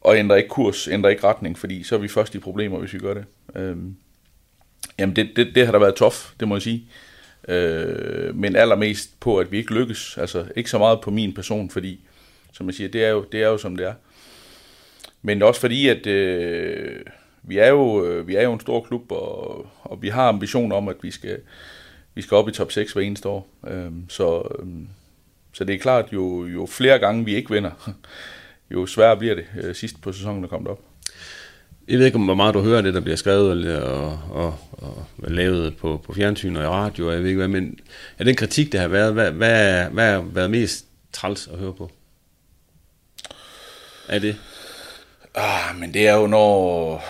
og ændrer ikke kurs, ændrer ikke retning, fordi så er vi først i problemer, hvis vi gør det. Øhm, jamen det, det, det har da været tof, det må jeg sige. Øh, men allermest på, at vi ikke lykkes. Altså ikke så meget på min person, fordi, som jeg siger, det er jo, det er jo som det er. Men også fordi, at øh, vi, er jo, øh, vi er jo en stor klub, og, og vi har ambitioner om, at vi skal, vi skal op i top 6 hver eneste år. Øh, så, øh, så det er klart, jo, jo flere gange vi ikke vinder, jo sværere bliver det øh, sidst på sæsonen, der kommer op. Jeg ved ikke, hvor meget du hører det, der bliver skrevet og, og, og, og lavet på, på fjernsyn og i radio, og jeg ved ikke hvad, men er den kritik, der har været, hvad, hvad, hvad har været mest træls at høre på? Er det? Ah, men det er jo når,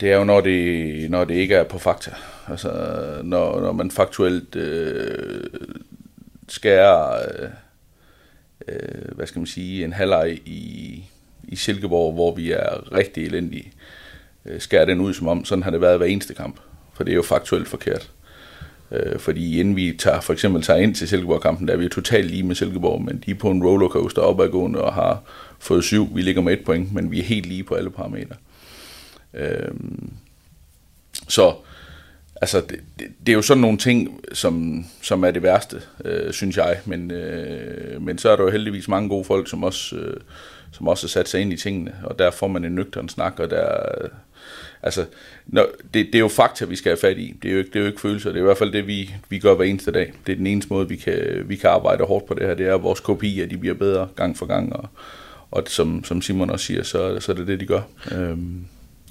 det er jo når det, når det ikke er på fakta. Altså, når, når man faktuelt øh, skærer, øh, øh, hvad skal man sige, en halvleg i, i Silkeborg, hvor vi er rigtig elendige øh, skærer den ud som om, sådan har det været hver eneste kamp. For det er jo faktuelt forkert. Øh, fordi inden vi tager, for eksempel tager ind til Silkeborg-kampen, der er vi totalt lige med Silkeborg, men de er på en rollercoaster opadgående og har fået syv. Vi ligger med et point, men vi er helt lige på alle parametre. Øh, så altså, det, det, det er jo sådan nogle ting, som, som er det værste, øh, synes jeg. Men, øh, men så er der jo heldigvis mange gode folk, som også, øh, som også har sat sig ind i tingene, og der får man en nøgtern snak, og der, øh, altså, når, det, det er jo fakta, vi skal have fat i. Det er jo ikke, det er jo ikke følelser. Det er i hvert fald det, vi, vi gør hver eneste dag. Det er den eneste måde, vi kan, vi kan arbejde hårdt på det her. Det er, at vores kopier de bliver bedre gang for gang. Og, og som, som Simon også siger, så, så er det det, de gør. Øhm,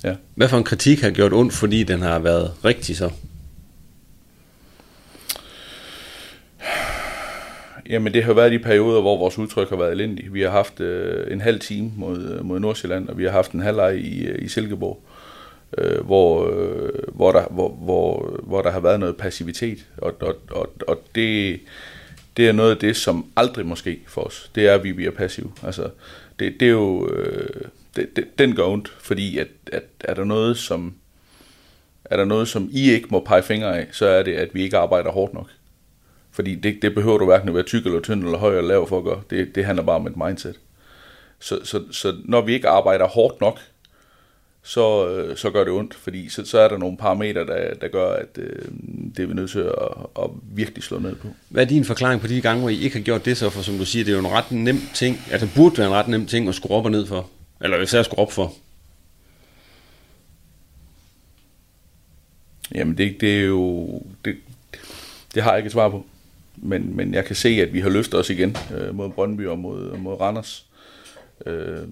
ja. Hvad for en kritik har gjort ondt, fordi den har været rigtig så? Jamen det har været de perioder, hvor vores udtryk har været elendigt. Vi har haft øh, en halv time mod, mod Nordsjælland, og vi har haft en halvleg i, i Silkeborg øh, hvor, øh, hvor, der, hvor, hvor, hvor der har været noget passivitet, og, og, og, og det, det er noget af det, som aldrig måske for os, det er, at vi bliver passive. Altså, det, det er jo, øh, det, det, den gør ondt, fordi at, at er der noget, som er der noget, som I ikke må pege fingre af, så er det, at vi ikke arbejder hårdt nok. Fordi det, det behøver du hverken at være tyk eller tynd eller høj eller lav for at gøre. Det, det handler bare om et mindset. Så, så, så når vi ikke arbejder hårdt nok, så, øh, så gør det ondt, fordi så, så er der nogle parametre, der, der gør, at øh, det er vi nødt til at, at virkelig slå ned på. Hvad er din forklaring på de gange, hvor I ikke har gjort det så? For som du siger, det er jo en ret nem ting, altså burde være en ret nem ting at skrue op og ned for, eller især skrue op for. Jamen det, det er jo, det, det har jeg ikke et svar på. Men, men jeg kan se, at vi har løftet os igen øh, mod Brøndby og mod, mod Randers. Øh,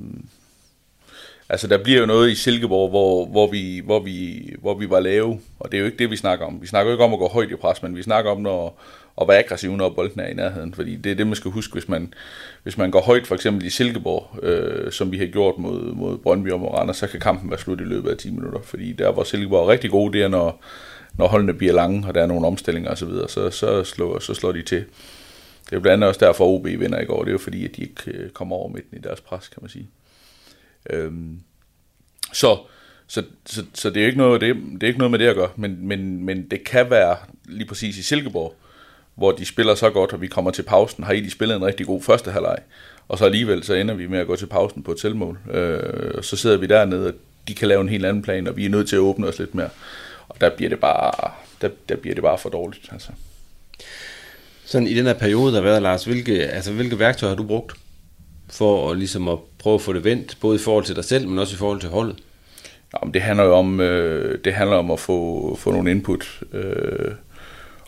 Altså, der bliver jo noget i Silkeborg, hvor, hvor, vi, hvor, vi, hvor vi var lave, og det er jo ikke det, vi snakker om. Vi snakker jo ikke om at gå højt i pres, men vi snakker om når, at være aggressiv, når bolden er i nærheden. Fordi det er det, man skal huske, hvis man, hvis man går højt, for eksempel i Silkeborg, øh, som vi har gjort mod, mod Brøndby og mod Randers, så kan kampen være slut i løbet af 10 minutter. Fordi der, hvor Silkeborg er rigtig gode, det er, når, når holdene bliver lange, og der er nogle omstillinger osv., så, så, så, slår, så slår de til. Det er blandt andet også derfor, OB vinder i går. Det er jo fordi, at de ikke øh, kommer over midten i deres pres, kan man sige. Øhm, så, så, så, så det, er ikke noget, det, det er ikke noget med det at gøre, men, men, men det kan være lige præcis i Silkeborg, hvor de spiller så godt, og vi kommer til pausen, har I de spillet en rigtig god første halvleg, og så alligevel så ender vi med at gå til pausen på et selvmål. Øh, og så sidder vi dernede, og de kan lave en helt anden plan, og vi er nødt til at åbne os lidt mere. Og der bliver det bare, der, der bliver det bare for dårligt. Altså. Sådan i den her periode, der har været, Lars, hvilke, altså, hvilke værktøjer har du brugt? for at, ligesom at prøve at få det vendt, både i forhold til dig selv, men også i forhold til holdet? Jamen, det handler jo om, øh, det handler om at få, få nogle input øh,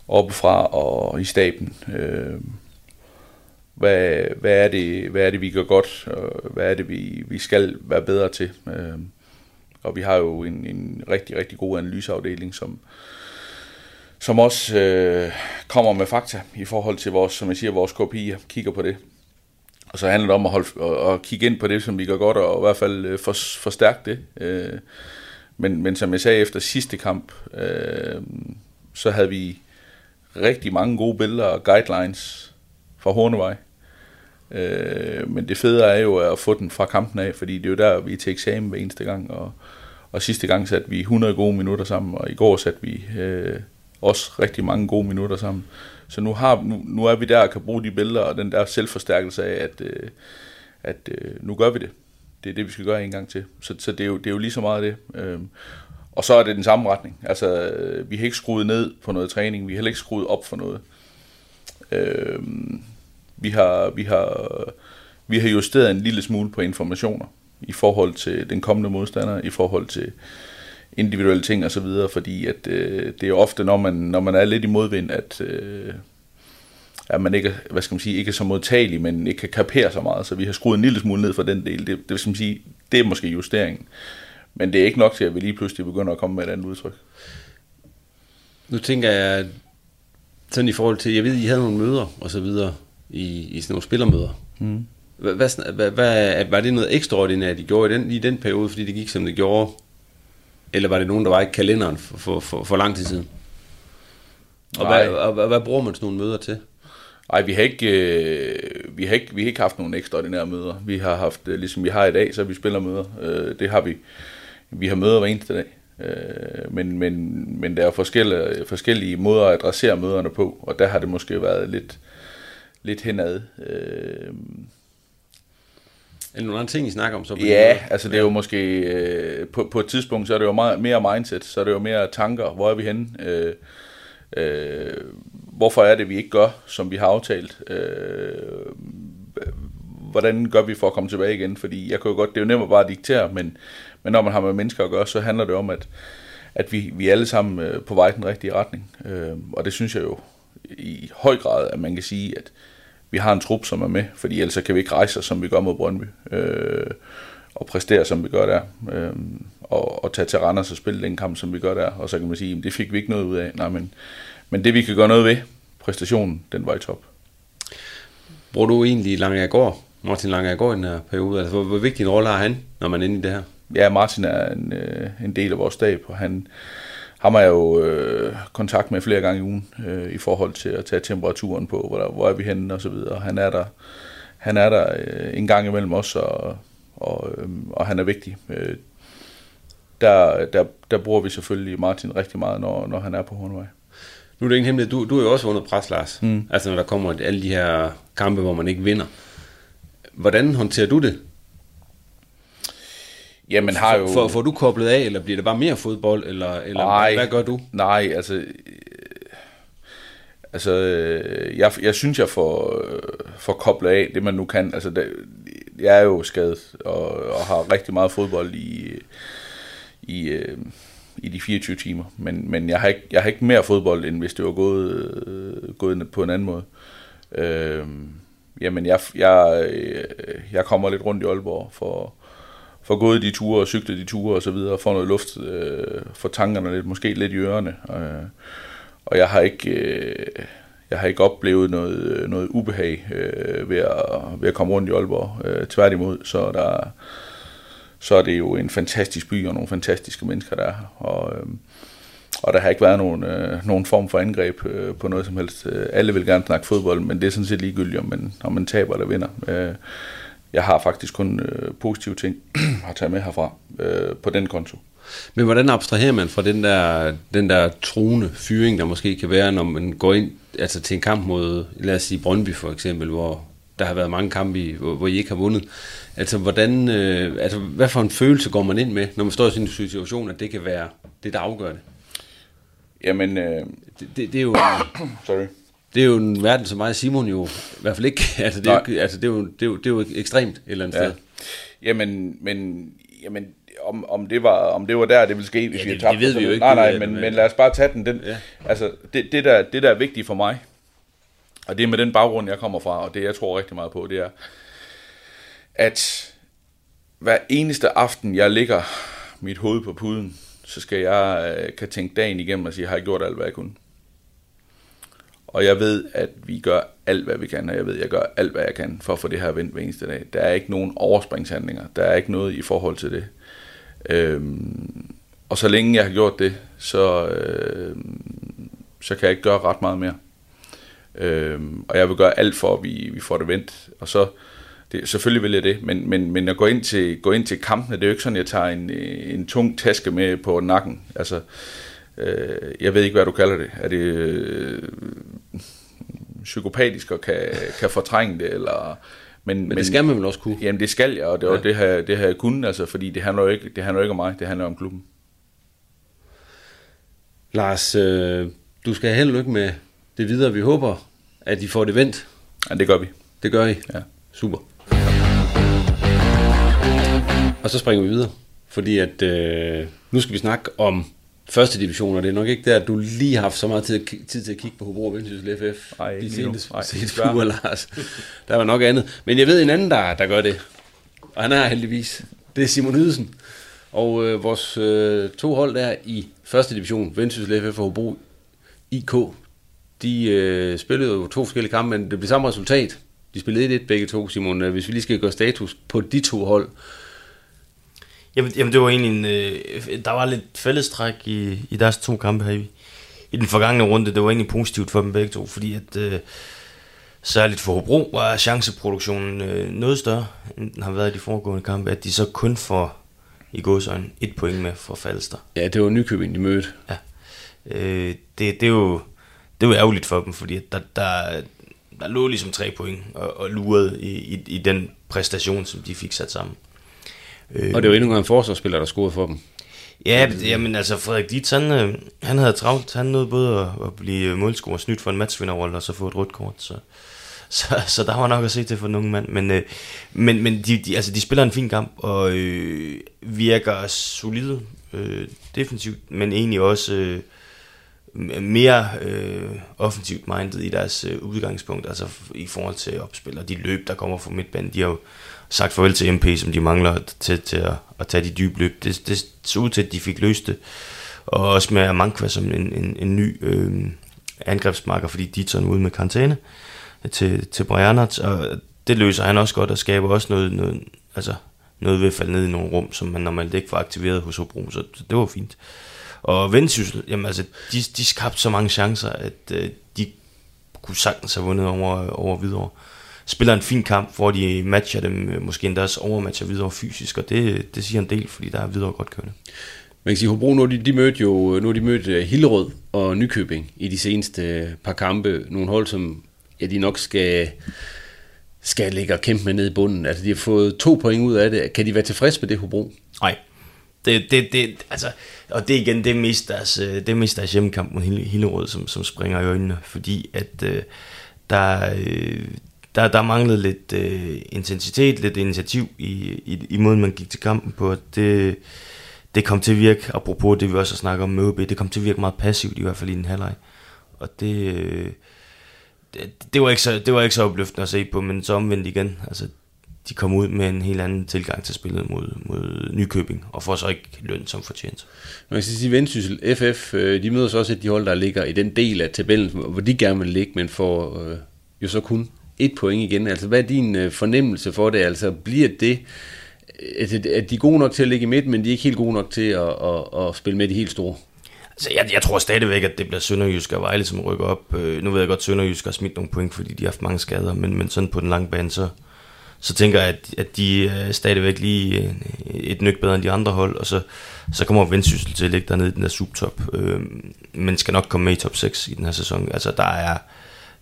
oppefra og i staben. Øh, hvad, hvad, er det, hvad er det, vi gør godt, og hvad er det, vi, vi skal være bedre til? Øh, og vi har jo en, en rigtig, rigtig god analyseafdeling, som, som også øh, kommer med fakta i forhold til vores, som jeg siger, vores KPI'er, kigger på det. Og så handler det om at, holde, at, at kigge ind på det, som vi gør godt, og i hvert fald øh, for, forstærke det. Øh, men, men som jeg sagde efter sidste kamp, øh, så havde vi rigtig mange gode billeder og guidelines fra Hornevej. Øh, men det fede er jo at få den fra kampen af, fordi det er jo der, vi er til eksamen hver eneste gang. Og, og sidste gang satte vi 100 gode minutter sammen, og i går satte vi øh, også rigtig mange gode minutter sammen. Så nu, har, nu, nu er vi der og kan bruge de billeder og den der selvforstærkelse af, at, øh, at øh, nu gør vi det. Det er det, vi skal gøre en gang til. Så, så det, er jo, det er jo lige så meget det. Øh, og så er det den samme retning. Altså, øh, vi har ikke skruet ned på noget træning, vi har heller ikke skruet op for noget. Øh, vi, har, vi, har, vi har justeret en lille smule på informationer i forhold til den kommende modstander, i forhold til individuelle ting og så videre, fordi at, øh, det er ofte, når man, når man er lidt i modvind, at, øh, at man ikke, hvad skal man sige, ikke er så modtagelig, men ikke kan kapere så meget, så vi har skruet en lille smule ned for den del. Det, det, vil sige, det er måske justeringen. Men det er ikke nok til, at vi lige pludselig begynder at komme med et andet udtryk. Nu tænker jeg, sådan i forhold til, jeg ved, I havde nogle møder og så videre, i, i sådan nogle spillermøder. Mm. Hvad, hvad, var det noget ekstraordinært, I gjorde i den, i den periode, fordi det gik, som det gjorde? Eller var det nogen, der var i kalenderen for, for, for, for lang tid siden? Og, hvad, og, hvad bruger man sådan nogle møder til? Nej, vi har ikke, øh, vi har ikke, vi har ikke haft nogle ekstraordinære møder. Vi har haft, øh, ligesom vi har i dag, så vi spiller møder. Øh, det har vi. Vi har møder hver eneste dag. Øh, men, men, men der er forskellige, forskellige måder at adressere møderne på, og der har det måske været lidt, lidt henad. Øh, er nogle andre ting, I snakker om så? Ja, altså det er jo måske, øh, på, på et tidspunkt, så er det jo meget, mere mindset, så er det jo mere tanker, hvor er vi henne? Øh, øh, hvorfor er det, vi ikke gør, som vi har aftalt? Øh, hvordan gør vi for at komme tilbage igen? Fordi jeg kan jo godt, det er jo nemt at bare diktere, men, men når man har med mennesker at gøre, så handler det om, at, at vi, vi er alle sammen øh, på vej i den rigtige retning. Øh, og det synes jeg jo i høj grad, at man kan sige, at vi har en trup, som er med, fordi ellers kan vi ikke rejse os, som vi gør mod Brøndby, øh, og præstere, som vi gør der, øh, og, og tage til Randers og spille den kamp, som vi gør der, og så kan man sige, at det fik vi ikke noget ud af. Nej, men, men det vi kan gøre noget ved, præstationen, den var i top. Bruger du egentlig Lange går, Martin Lange går i den her periode? Altså, hvor, hvor vigtig en rolle har han, når man er inde i det her? Ja, Martin er en, øh, en del af vores stab, og han, ham har jeg jo øh, kontakt med flere gange i ugen øh, i forhold til at tage temperaturen på, hvor, der, hvor er vi henne og så videre. Han er der, han er der øh, en gang imellem os, og, og, øh, og han er vigtig. Øh, der, der, der bruger vi selvfølgelig Martin rigtig meget, når, når han er på Hornvej. Nu er det ingen hemmelighed, du, du er jo også under pres, Lars. Mm. Altså når der kommer alle de her kampe, hvor man ikke vinder. Hvordan håndterer du det? Jamen har jo... For, får du koblet af, eller bliver det bare mere fodbold, eller, eller nej, hvad gør du? Nej, altså... Øh, altså, øh, jeg, jeg synes, jeg får, øh, får koblet af det, man nu kan. Altså, det, jeg er jo skadet, og, og har rigtig meget fodbold i, i, i de 24 timer. Men, men jeg, har ikke, jeg har ikke mere fodbold, end hvis det var gået, gået på en anden måde. Øh, jamen, jeg, jeg, jeg kommer lidt rundt i Aalborg for får gået de ture og cyklet de ture og så videre, og får noget luft øh, for tankerne lidt, måske lidt i ørerne. Øh, og jeg har ikke, øh, jeg har ikke oplevet noget, noget ubehag øh, ved, at, ved at komme rundt i Aalborg. Øh, tværtimod, så der, så er det jo en fantastisk by og nogle fantastiske mennesker, der er her. Og, øh, og der har ikke været nogen, øh, nogen form for angreb øh, på noget som helst. Øh, alle vil gerne snakke fodbold, men det er sådan set ligegyldigt, om man, om man taber eller vinder. Øh, jeg har faktisk kun øh, positive ting *clears throat* at tage med herfra øh, på den konto. Men hvordan abstraherer man fra den der, den der truende fyring, der måske kan være, når man går ind altså til en kamp mod, lad os sige Brøndby for eksempel, hvor der har været mange kampe, i, hvor, hvor I ikke har vundet. Altså, hvordan, øh, altså, hvad for en følelse går man ind med, når man står i sådan en situation, at det kan være det, der afgør det? Jamen... Øh... Det, det, det er jo... *coughs* Sorry det er jo en verden, som mig og Simon jo i hvert fald ikke, *laughs* altså det, er jo, altså det, er jo, det, er jo, det er jo ekstremt et eller andet ja. sted. Jamen, men, jamen om, om, det var, om det var der, det ville ske, hvis ja, vi havde tabt. det ved vi jo ikke. Nej, nej, men, men lad os bare tage den. den ja. Altså, det, det, der, det der er vigtigt for mig, og det er med den baggrund, jeg kommer fra, og det jeg tror rigtig meget på, det er, at hver eneste aften, jeg ligger mit hoved på puden, så skal jeg øh, kan tænke dagen igennem og sige, har jeg gjort alt, hvad jeg kunne? Og jeg ved, at vi gør alt, hvad vi kan, og jeg ved, at jeg gør alt, hvad jeg kan for at få det her vendt hver eneste dag. Der er ikke nogen overspringshandlinger. Der er ikke noget i forhold til det. Øhm, og så længe jeg har gjort det, så, øh, så kan jeg ikke gøre ret meget mere. Øhm, og jeg vil gøre alt for, at vi, vi får det vendt. Og så, det, selvfølgelig vil jeg det, men, men, men at gå ind, til, gå ind til kampene, det er jo ikke sådan, at jeg tager en, en tung taske med på nakken. Altså, øh, jeg ved ikke, hvad du kalder det. Er det øh, psykopatisk og kan, kan fortrænge det, eller... Men, men det skal man vel også kunne? Jamen det skal jeg, og det, ja. det, har, det har jeg kunnet, altså, fordi det handler, jo ikke, det handler jo ikke om mig, det handler om klubben. Lars, øh, du skal have held lykke med det videre. Vi håber, at I får det vendt. Ja, det gør vi. Det gør I? Ja. Super. Og så springer vi videre, fordi at øh, nu skal vi snakke om første division, og det er nok ikke der, at du lige har haft så meget tid, tid til at kigge på Hobro og Vendsyssel FF. Ikke lige nu. Nej, seneste uger, Lars. Der var nok andet. Men jeg ved en anden, der, der gør det. Og han er heldigvis. Det er Simon Ydelsen. Og øh, vores øh, to hold der i første division, Vendsyssel FF og Hobro IK, de øh, spillede jo to forskellige kampe, men det blev samme resultat. De spillede 1-1 begge to, Simon. Hvis vi lige skal gøre status på de to hold, Jamen, jamen det var egentlig en, øh, der var lidt fællestræk i, i deres to kampe her i, i den forgangne runde. Det var egentlig positivt for dem begge to, fordi at øh, særligt for Hobro var chanceproduktionen øh, noget større, end den har været i de foregående kampe, at de så kun får i godsøjne et point med for Falster. Ja, det var Nykøbing, de mødte. Ja. Øh, det, det, er jo, det er jo ærgerligt for dem, fordi der, der, der lå ligesom tre point og, og lurede i, i, i den præstation, som de fik sat sammen. Øh, og det var endnu en forsvarsspiller, der scorede for dem. Ja, jamen altså Frederik Dietz, han, øh, han havde travlt. Han nåede både at, at blive målscorer snydt for en matchvinderrolle, og så få et rødt kort. Så, så, så der var nok at se til for unge mand. Men, øh, men, men de, de, altså, de spiller en fin kamp, og øh, virker solide øh, defensivt, men egentlig også øh, mere øh, offensivt minded i deres øh, udgangspunkt, altså i forhold til opspil og de løb, der kommer fra midtbanen. De har jo sagt farvel til MP, som de mangler til, til at, at tage de dybe løb. Det, det så ud til, at de fik løst det. Og også med Amankva som en, en, en ny øh, angrebsmarker, fordi de tager ude med karantæne til, til Brianert, og det løser han også godt og skaber også noget, noget, altså noget ved at falde ned i nogle rum, som man normalt ikke får aktiveret hos Hobro, så det var fint. Og Vendsyssel, jamen altså, de, de skabte så mange chancer, at øh, de kunne sagtens have vundet over, over Hvidovre spiller en fin kamp, hvor de matcher dem, øh, måske endda også overmatcher videre fysisk, og det, det siger en del, fordi der er videre godt kørende. Man kan sige, Hobro, nu de, de mødte jo nu de mødt øh, Hillerød og Nykøbing i de seneste øh, par kampe. Nogle hold, som ja, de nok skal, skal ligge og kæmpe med ned i bunden. Altså, de har fået to point ud af det. Kan de være tilfredse med det, Hobro? Nej. Det, det, det, altså, og det igen, det er mest deres, det er mest deres hjemmekamp mod Hillerød, som, som springer i øjnene, fordi at øh, der, øh, der, der manglede lidt øh, intensitet, lidt initiativ i, i, i måden, man gik til kampen på. Det, det kom til at virke, apropos det vi også snakker om med OB, det kom til at virke meget passivt, i hvert fald i den halvleg. Og det, øh, det, det, var ikke så, det var ikke så opløftende at se på, men så omvendt igen. Altså, de kom ud med en helt anden tilgang til spillet mod, mod Nykøbing, og får så ikke løn som fortjent. Man kan sige, Vendsyssel FF, øh, de møder så også et de hold, der ligger i den del af tabellen, hvor de gerne vil ligge, men får øh, jo så kun et point igen. Altså, hvad er din øh, fornemmelse for det? Altså, bliver det, øh, at, at de er gode nok til at ligge i midten, men de er ikke helt gode nok til at, at, at spille med de helt store? Så jeg, jeg tror stadigvæk, at det bliver Sønderjysk og Vejle, som rykker op. Øh, nu ved jeg godt, at Sønderjysk har smidt nogle point, fordi de har haft mange skader, men, men sådan på den lange bane, så, så tænker jeg, at, at de er stadigvæk lige et nyk bedre end de andre hold, og så, så kommer Vendsyssel til at ligge dernede i den der subtop, øh, men skal nok komme med i top 6 i den her sæson. Altså, der er,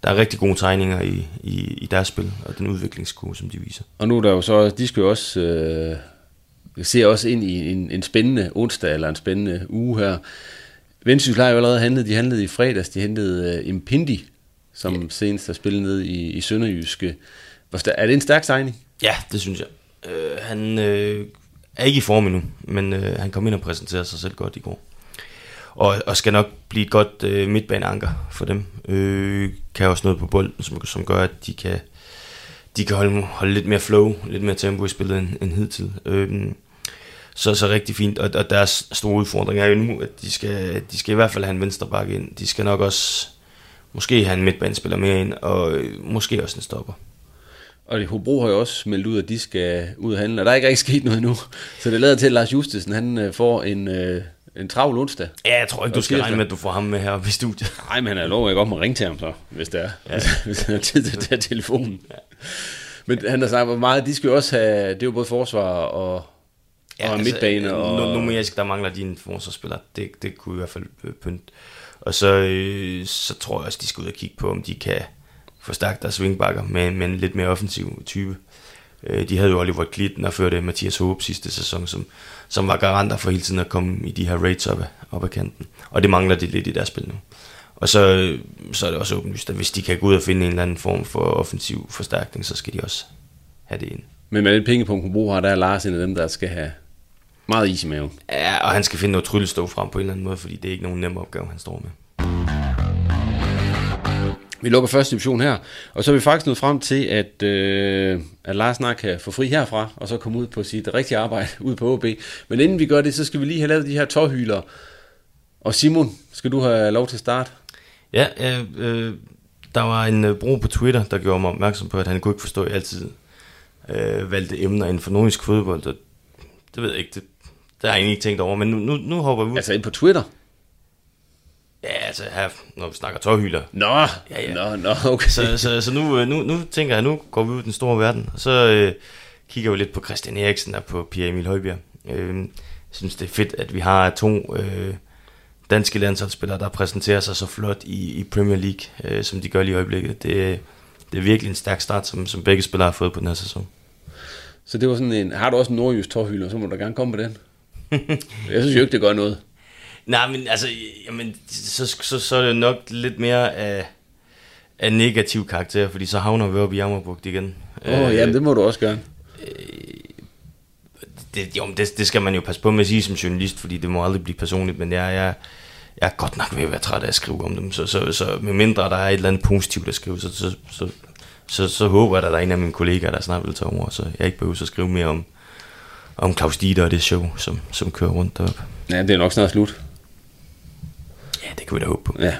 der er rigtig gode tegninger i, i, i deres spil, og den udviklingskurve, som de viser. Og nu er der jo så, de skal jo også, øh, ser også ind i en, en spændende onsdag, eller en spændende uge her. Vendsyssel har jo allerede handlet, de handlede i fredags, de hentede uh, Impindi, som yeah. senest har spillet ned i, i Sønderjyske. Er det en stærk signing? Ja, det synes jeg. Uh, han uh, er ikke i form endnu, men uh, han kom ind og præsenterede sig selv godt i går og, og skal nok blive et godt øh, midtbaneanker for dem. Øh, kan også noget på bolden, som, som gør, at de kan, de kan holde, holde lidt mere flow, lidt mere tempo i spillet end, end hidtil. Øh, så, så rigtig fint, og, og deres store udfordring er jo nu, at de skal, de skal i hvert fald have en venstre bakke ind. De skal nok også måske have en midtbanespiller mere ind, og øh, måske også en stopper. Og Hobro har jo også meldt ud, at de skal ud og handle, og der er ikke rigtig sket noget endnu. Så det lader til, at Lars Justesen han øh, får en, øh, en travl onsdag. Ja, jeg tror ikke, du skal regne med, at du får ham med her i studiet. *laughs* Nej, men han er lov, jeg godt må ringe til ham så, hvis det er. Ja. hvis han har tid til at tage telefonen. Ja. Men han har sagt, hvor meget, de skal jo også have, det er jo både forsvar og, ja, og altså, midtbane. Og... Numerisk, der mangler de en forsvarsspiller. Det, det kunne i hvert fald pynte. Og så, øh, så tror jeg også, de skal ud og kigge på, om de kan forstærke deres wingbacker med, med en lidt mere offensiv type. Øh, de havde jo Oliver Glitten og førte Mathias Håb sidste sæson, som, som var garanter for hele tiden at komme i de her rates op, op ad kanten. Og det mangler de lidt i deres spil nu. Og så, så er det også åbenlyst, at hvis de kan gå ud og finde en eller anden form for offensiv forstærkning, så skal de også have det ind. Men med den pengepunkt, Hobro har, der er Lars en af dem, der skal have meget is i maven. Ja, og han skal finde noget tryllestå frem på en eller anden måde, fordi det er ikke nogen nem opgave, han står med. Vi lukker første division her, og så er vi faktisk nået frem til, at, øh, at Lars snart kan få fri herfra, og så komme ud på sit rigtige arbejde *laughs* ud på OB. Men inden vi gør det, så skal vi lige have lavet de her tårhyler. Og Simon, skal du have lov til at starte? Ja, øh, øh, der var en øh, brug på Twitter, der gjorde mig opmærksom på, at han kunne ikke forstå, at jeg altid øh, valgte emner inden for nordisk fodbold. Det, det ved jeg ikke, det, det har jeg egentlig ikke tænkt over, men nu, nu, nu hopper vi ud. Altså ind på Twitter? Ja, altså her, når vi snakker tårhyler. Nå, ja, ja. nå, nå, okay. Så, så, så nu, øh, nu, nu tænker jeg, nu går vi ud i den store verden, og så øh, kigger vi lidt på Christian Eriksen og på Pierre Emil Højbjerg. Øh, jeg synes, det er fedt, at vi har to øh, danske landsholdsspillere, der præsenterer sig så flot i, i Premier League, øh, som de gør lige i øjeblikket. Det, det er virkelig en stærk start, som, som begge spillere har fået på den her sæson. Så det var sådan en, har du også en nordjysk tårhylder, så må du gerne komme på den. jeg synes jo ikke, det gør noget. Nej, men altså, jamen, så, så, så er det nok lidt mere af, af negativ karakter, fordi så havner vi op i Jammerbugt igen. Åh, oh, øh, jamen det må du også gøre. Øh, det, jo, det, det skal man jo passe på med at sige som journalist, fordi det må aldrig blive personligt, men jeg, jeg, jeg er godt nok ved at være træt af at skrive om dem, så, så, så med mindre der er et eller andet positivt at skrive, så, så, så, så, så håber jeg, at der er en af mine kollegaer, der snart vil tage over, så jeg ikke behøver at skrive mere om, om Claus Dieter og det show, som, som kører rundt deroppe. Ja, det er nok snart slut. Kan vi da håbe på. Ja.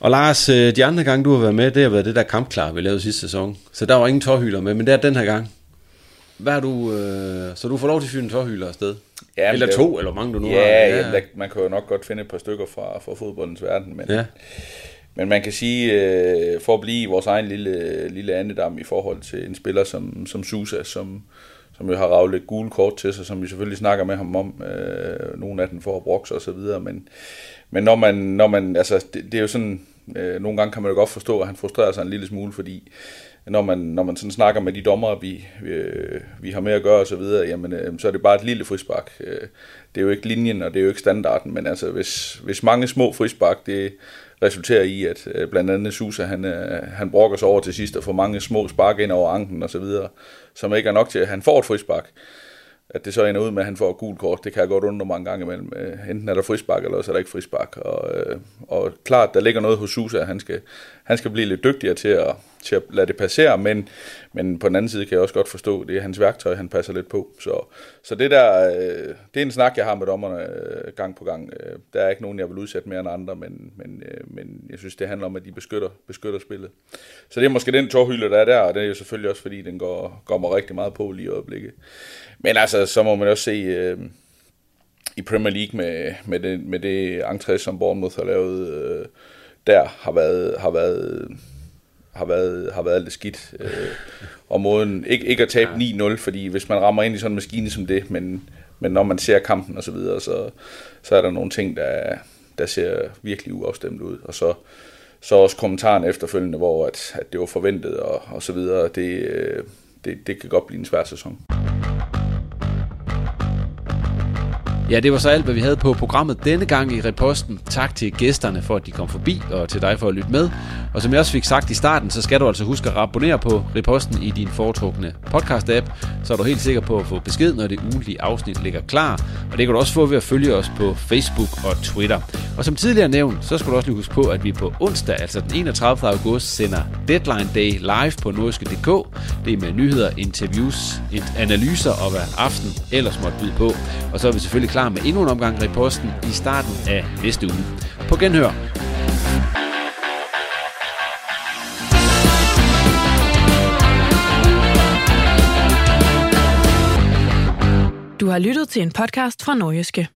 Og Lars, øh, de andre gange, du har været med, det har været det der kampklar, vi lavede sidste sæson. Så der var ingen tårhyler med, men det er den her gang. Hvad er du, øh, så du får lov til at fyre en tårhyler afsted? Ja, eller to, jo, eller mange du nu ja, har. Ja, ja. man kan jo nok godt finde et par stykker fra, fra fodboldens verden, men, ja. men man kan sige, øh, for at blive vores egen lille, lille andedam i forhold til en spiller som, som Susa, som, som jo har ravet gule kort til sig, som vi selvfølgelig snakker med ham om, øh, nogle af dem får brokse og så videre, men, men når man, når man altså, det, det er jo sådan, øh, nogle gange kan man jo godt forstå, at han frustrerer sig en lille smule, fordi når man, når man sådan snakker med de dommer, vi, vi, øh, vi har med at gøre og så videre, jamen, øh, så er det bare et lille frispark. Øh, det er jo ikke linjen, og det er jo ikke standarden, men altså, hvis, hvis mange små frispark, det resulterer i, at øh, blandt andet Susa, han, øh, han brokker sig over til sidst og får mange små spark ind over anken og så videre, som ikke er nok til, at han får et frispark at det så ender ud med, at han får et gult kort, det kan jeg godt undre mange gange imellem. Øh, enten er der frispark, eller så er der ikke frispark. Og, øh, og klart, der ligger noget hos Susa, han skal, han skal blive lidt dygtigere til at, til at lade det passere, men, men på den anden side kan jeg også godt forstå, det er hans værktøj, han passer lidt på. Så, så det der, øh, det er en snak, jeg har med dommerne gang på gang. Der er ikke nogen, jeg vil udsætte mere end andre, men, men, men jeg synes, det handler om, at de beskytter, beskytter spillet. Så det er måske den tårhylde, der er der, og det er jo selvfølgelig også, fordi den går, går mig rigtig meget på lige i øjeblikket. Men altså, så må man også se øh, i Premier League med, med, det, med det entré, som Bournemouth har lavet, øh, der har været, har været har været, har været lidt skidt. Øh, og måden, ikke, ikke at tabe 9-0, fordi hvis man rammer ind i sådan en maskine som det, men, men når man ser kampen og så videre, så, så er der nogle ting, der, der ser virkelig uafstemt ud. Og så, så også kommentaren efterfølgende, hvor at, at det var forventet og, og så videre, det, øh, det, det kan godt blive en svær sæson. Ja, det var så alt, hvad vi havde på programmet denne gang i Reposten. Tak til gæsterne for, at de kom forbi, og til dig for at lytte med. Og som jeg også fik sagt i starten, så skal du altså huske at abonnere på Reposten i din foretrukne podcast-app, så er du helt sikker på at få besked, når det ugenlige afsnit ligger klar. Og det kan du også få ved at følge os på Facebook og Twitter. Og som tidligere nævnt, så skal du også lige huske på, at vi på onsdag, altså den 31. august, sender Deadline Day live på nordiske.dk. Det er med nyheder, interviews, analyser og hvad aften ellers måtte byde på. Og så er vi selvfølgelig klar med endnu en omgang reposten i starten af næste uge. På genhør. Du har lyttet til en podcast fra Nordjyske.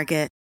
Target.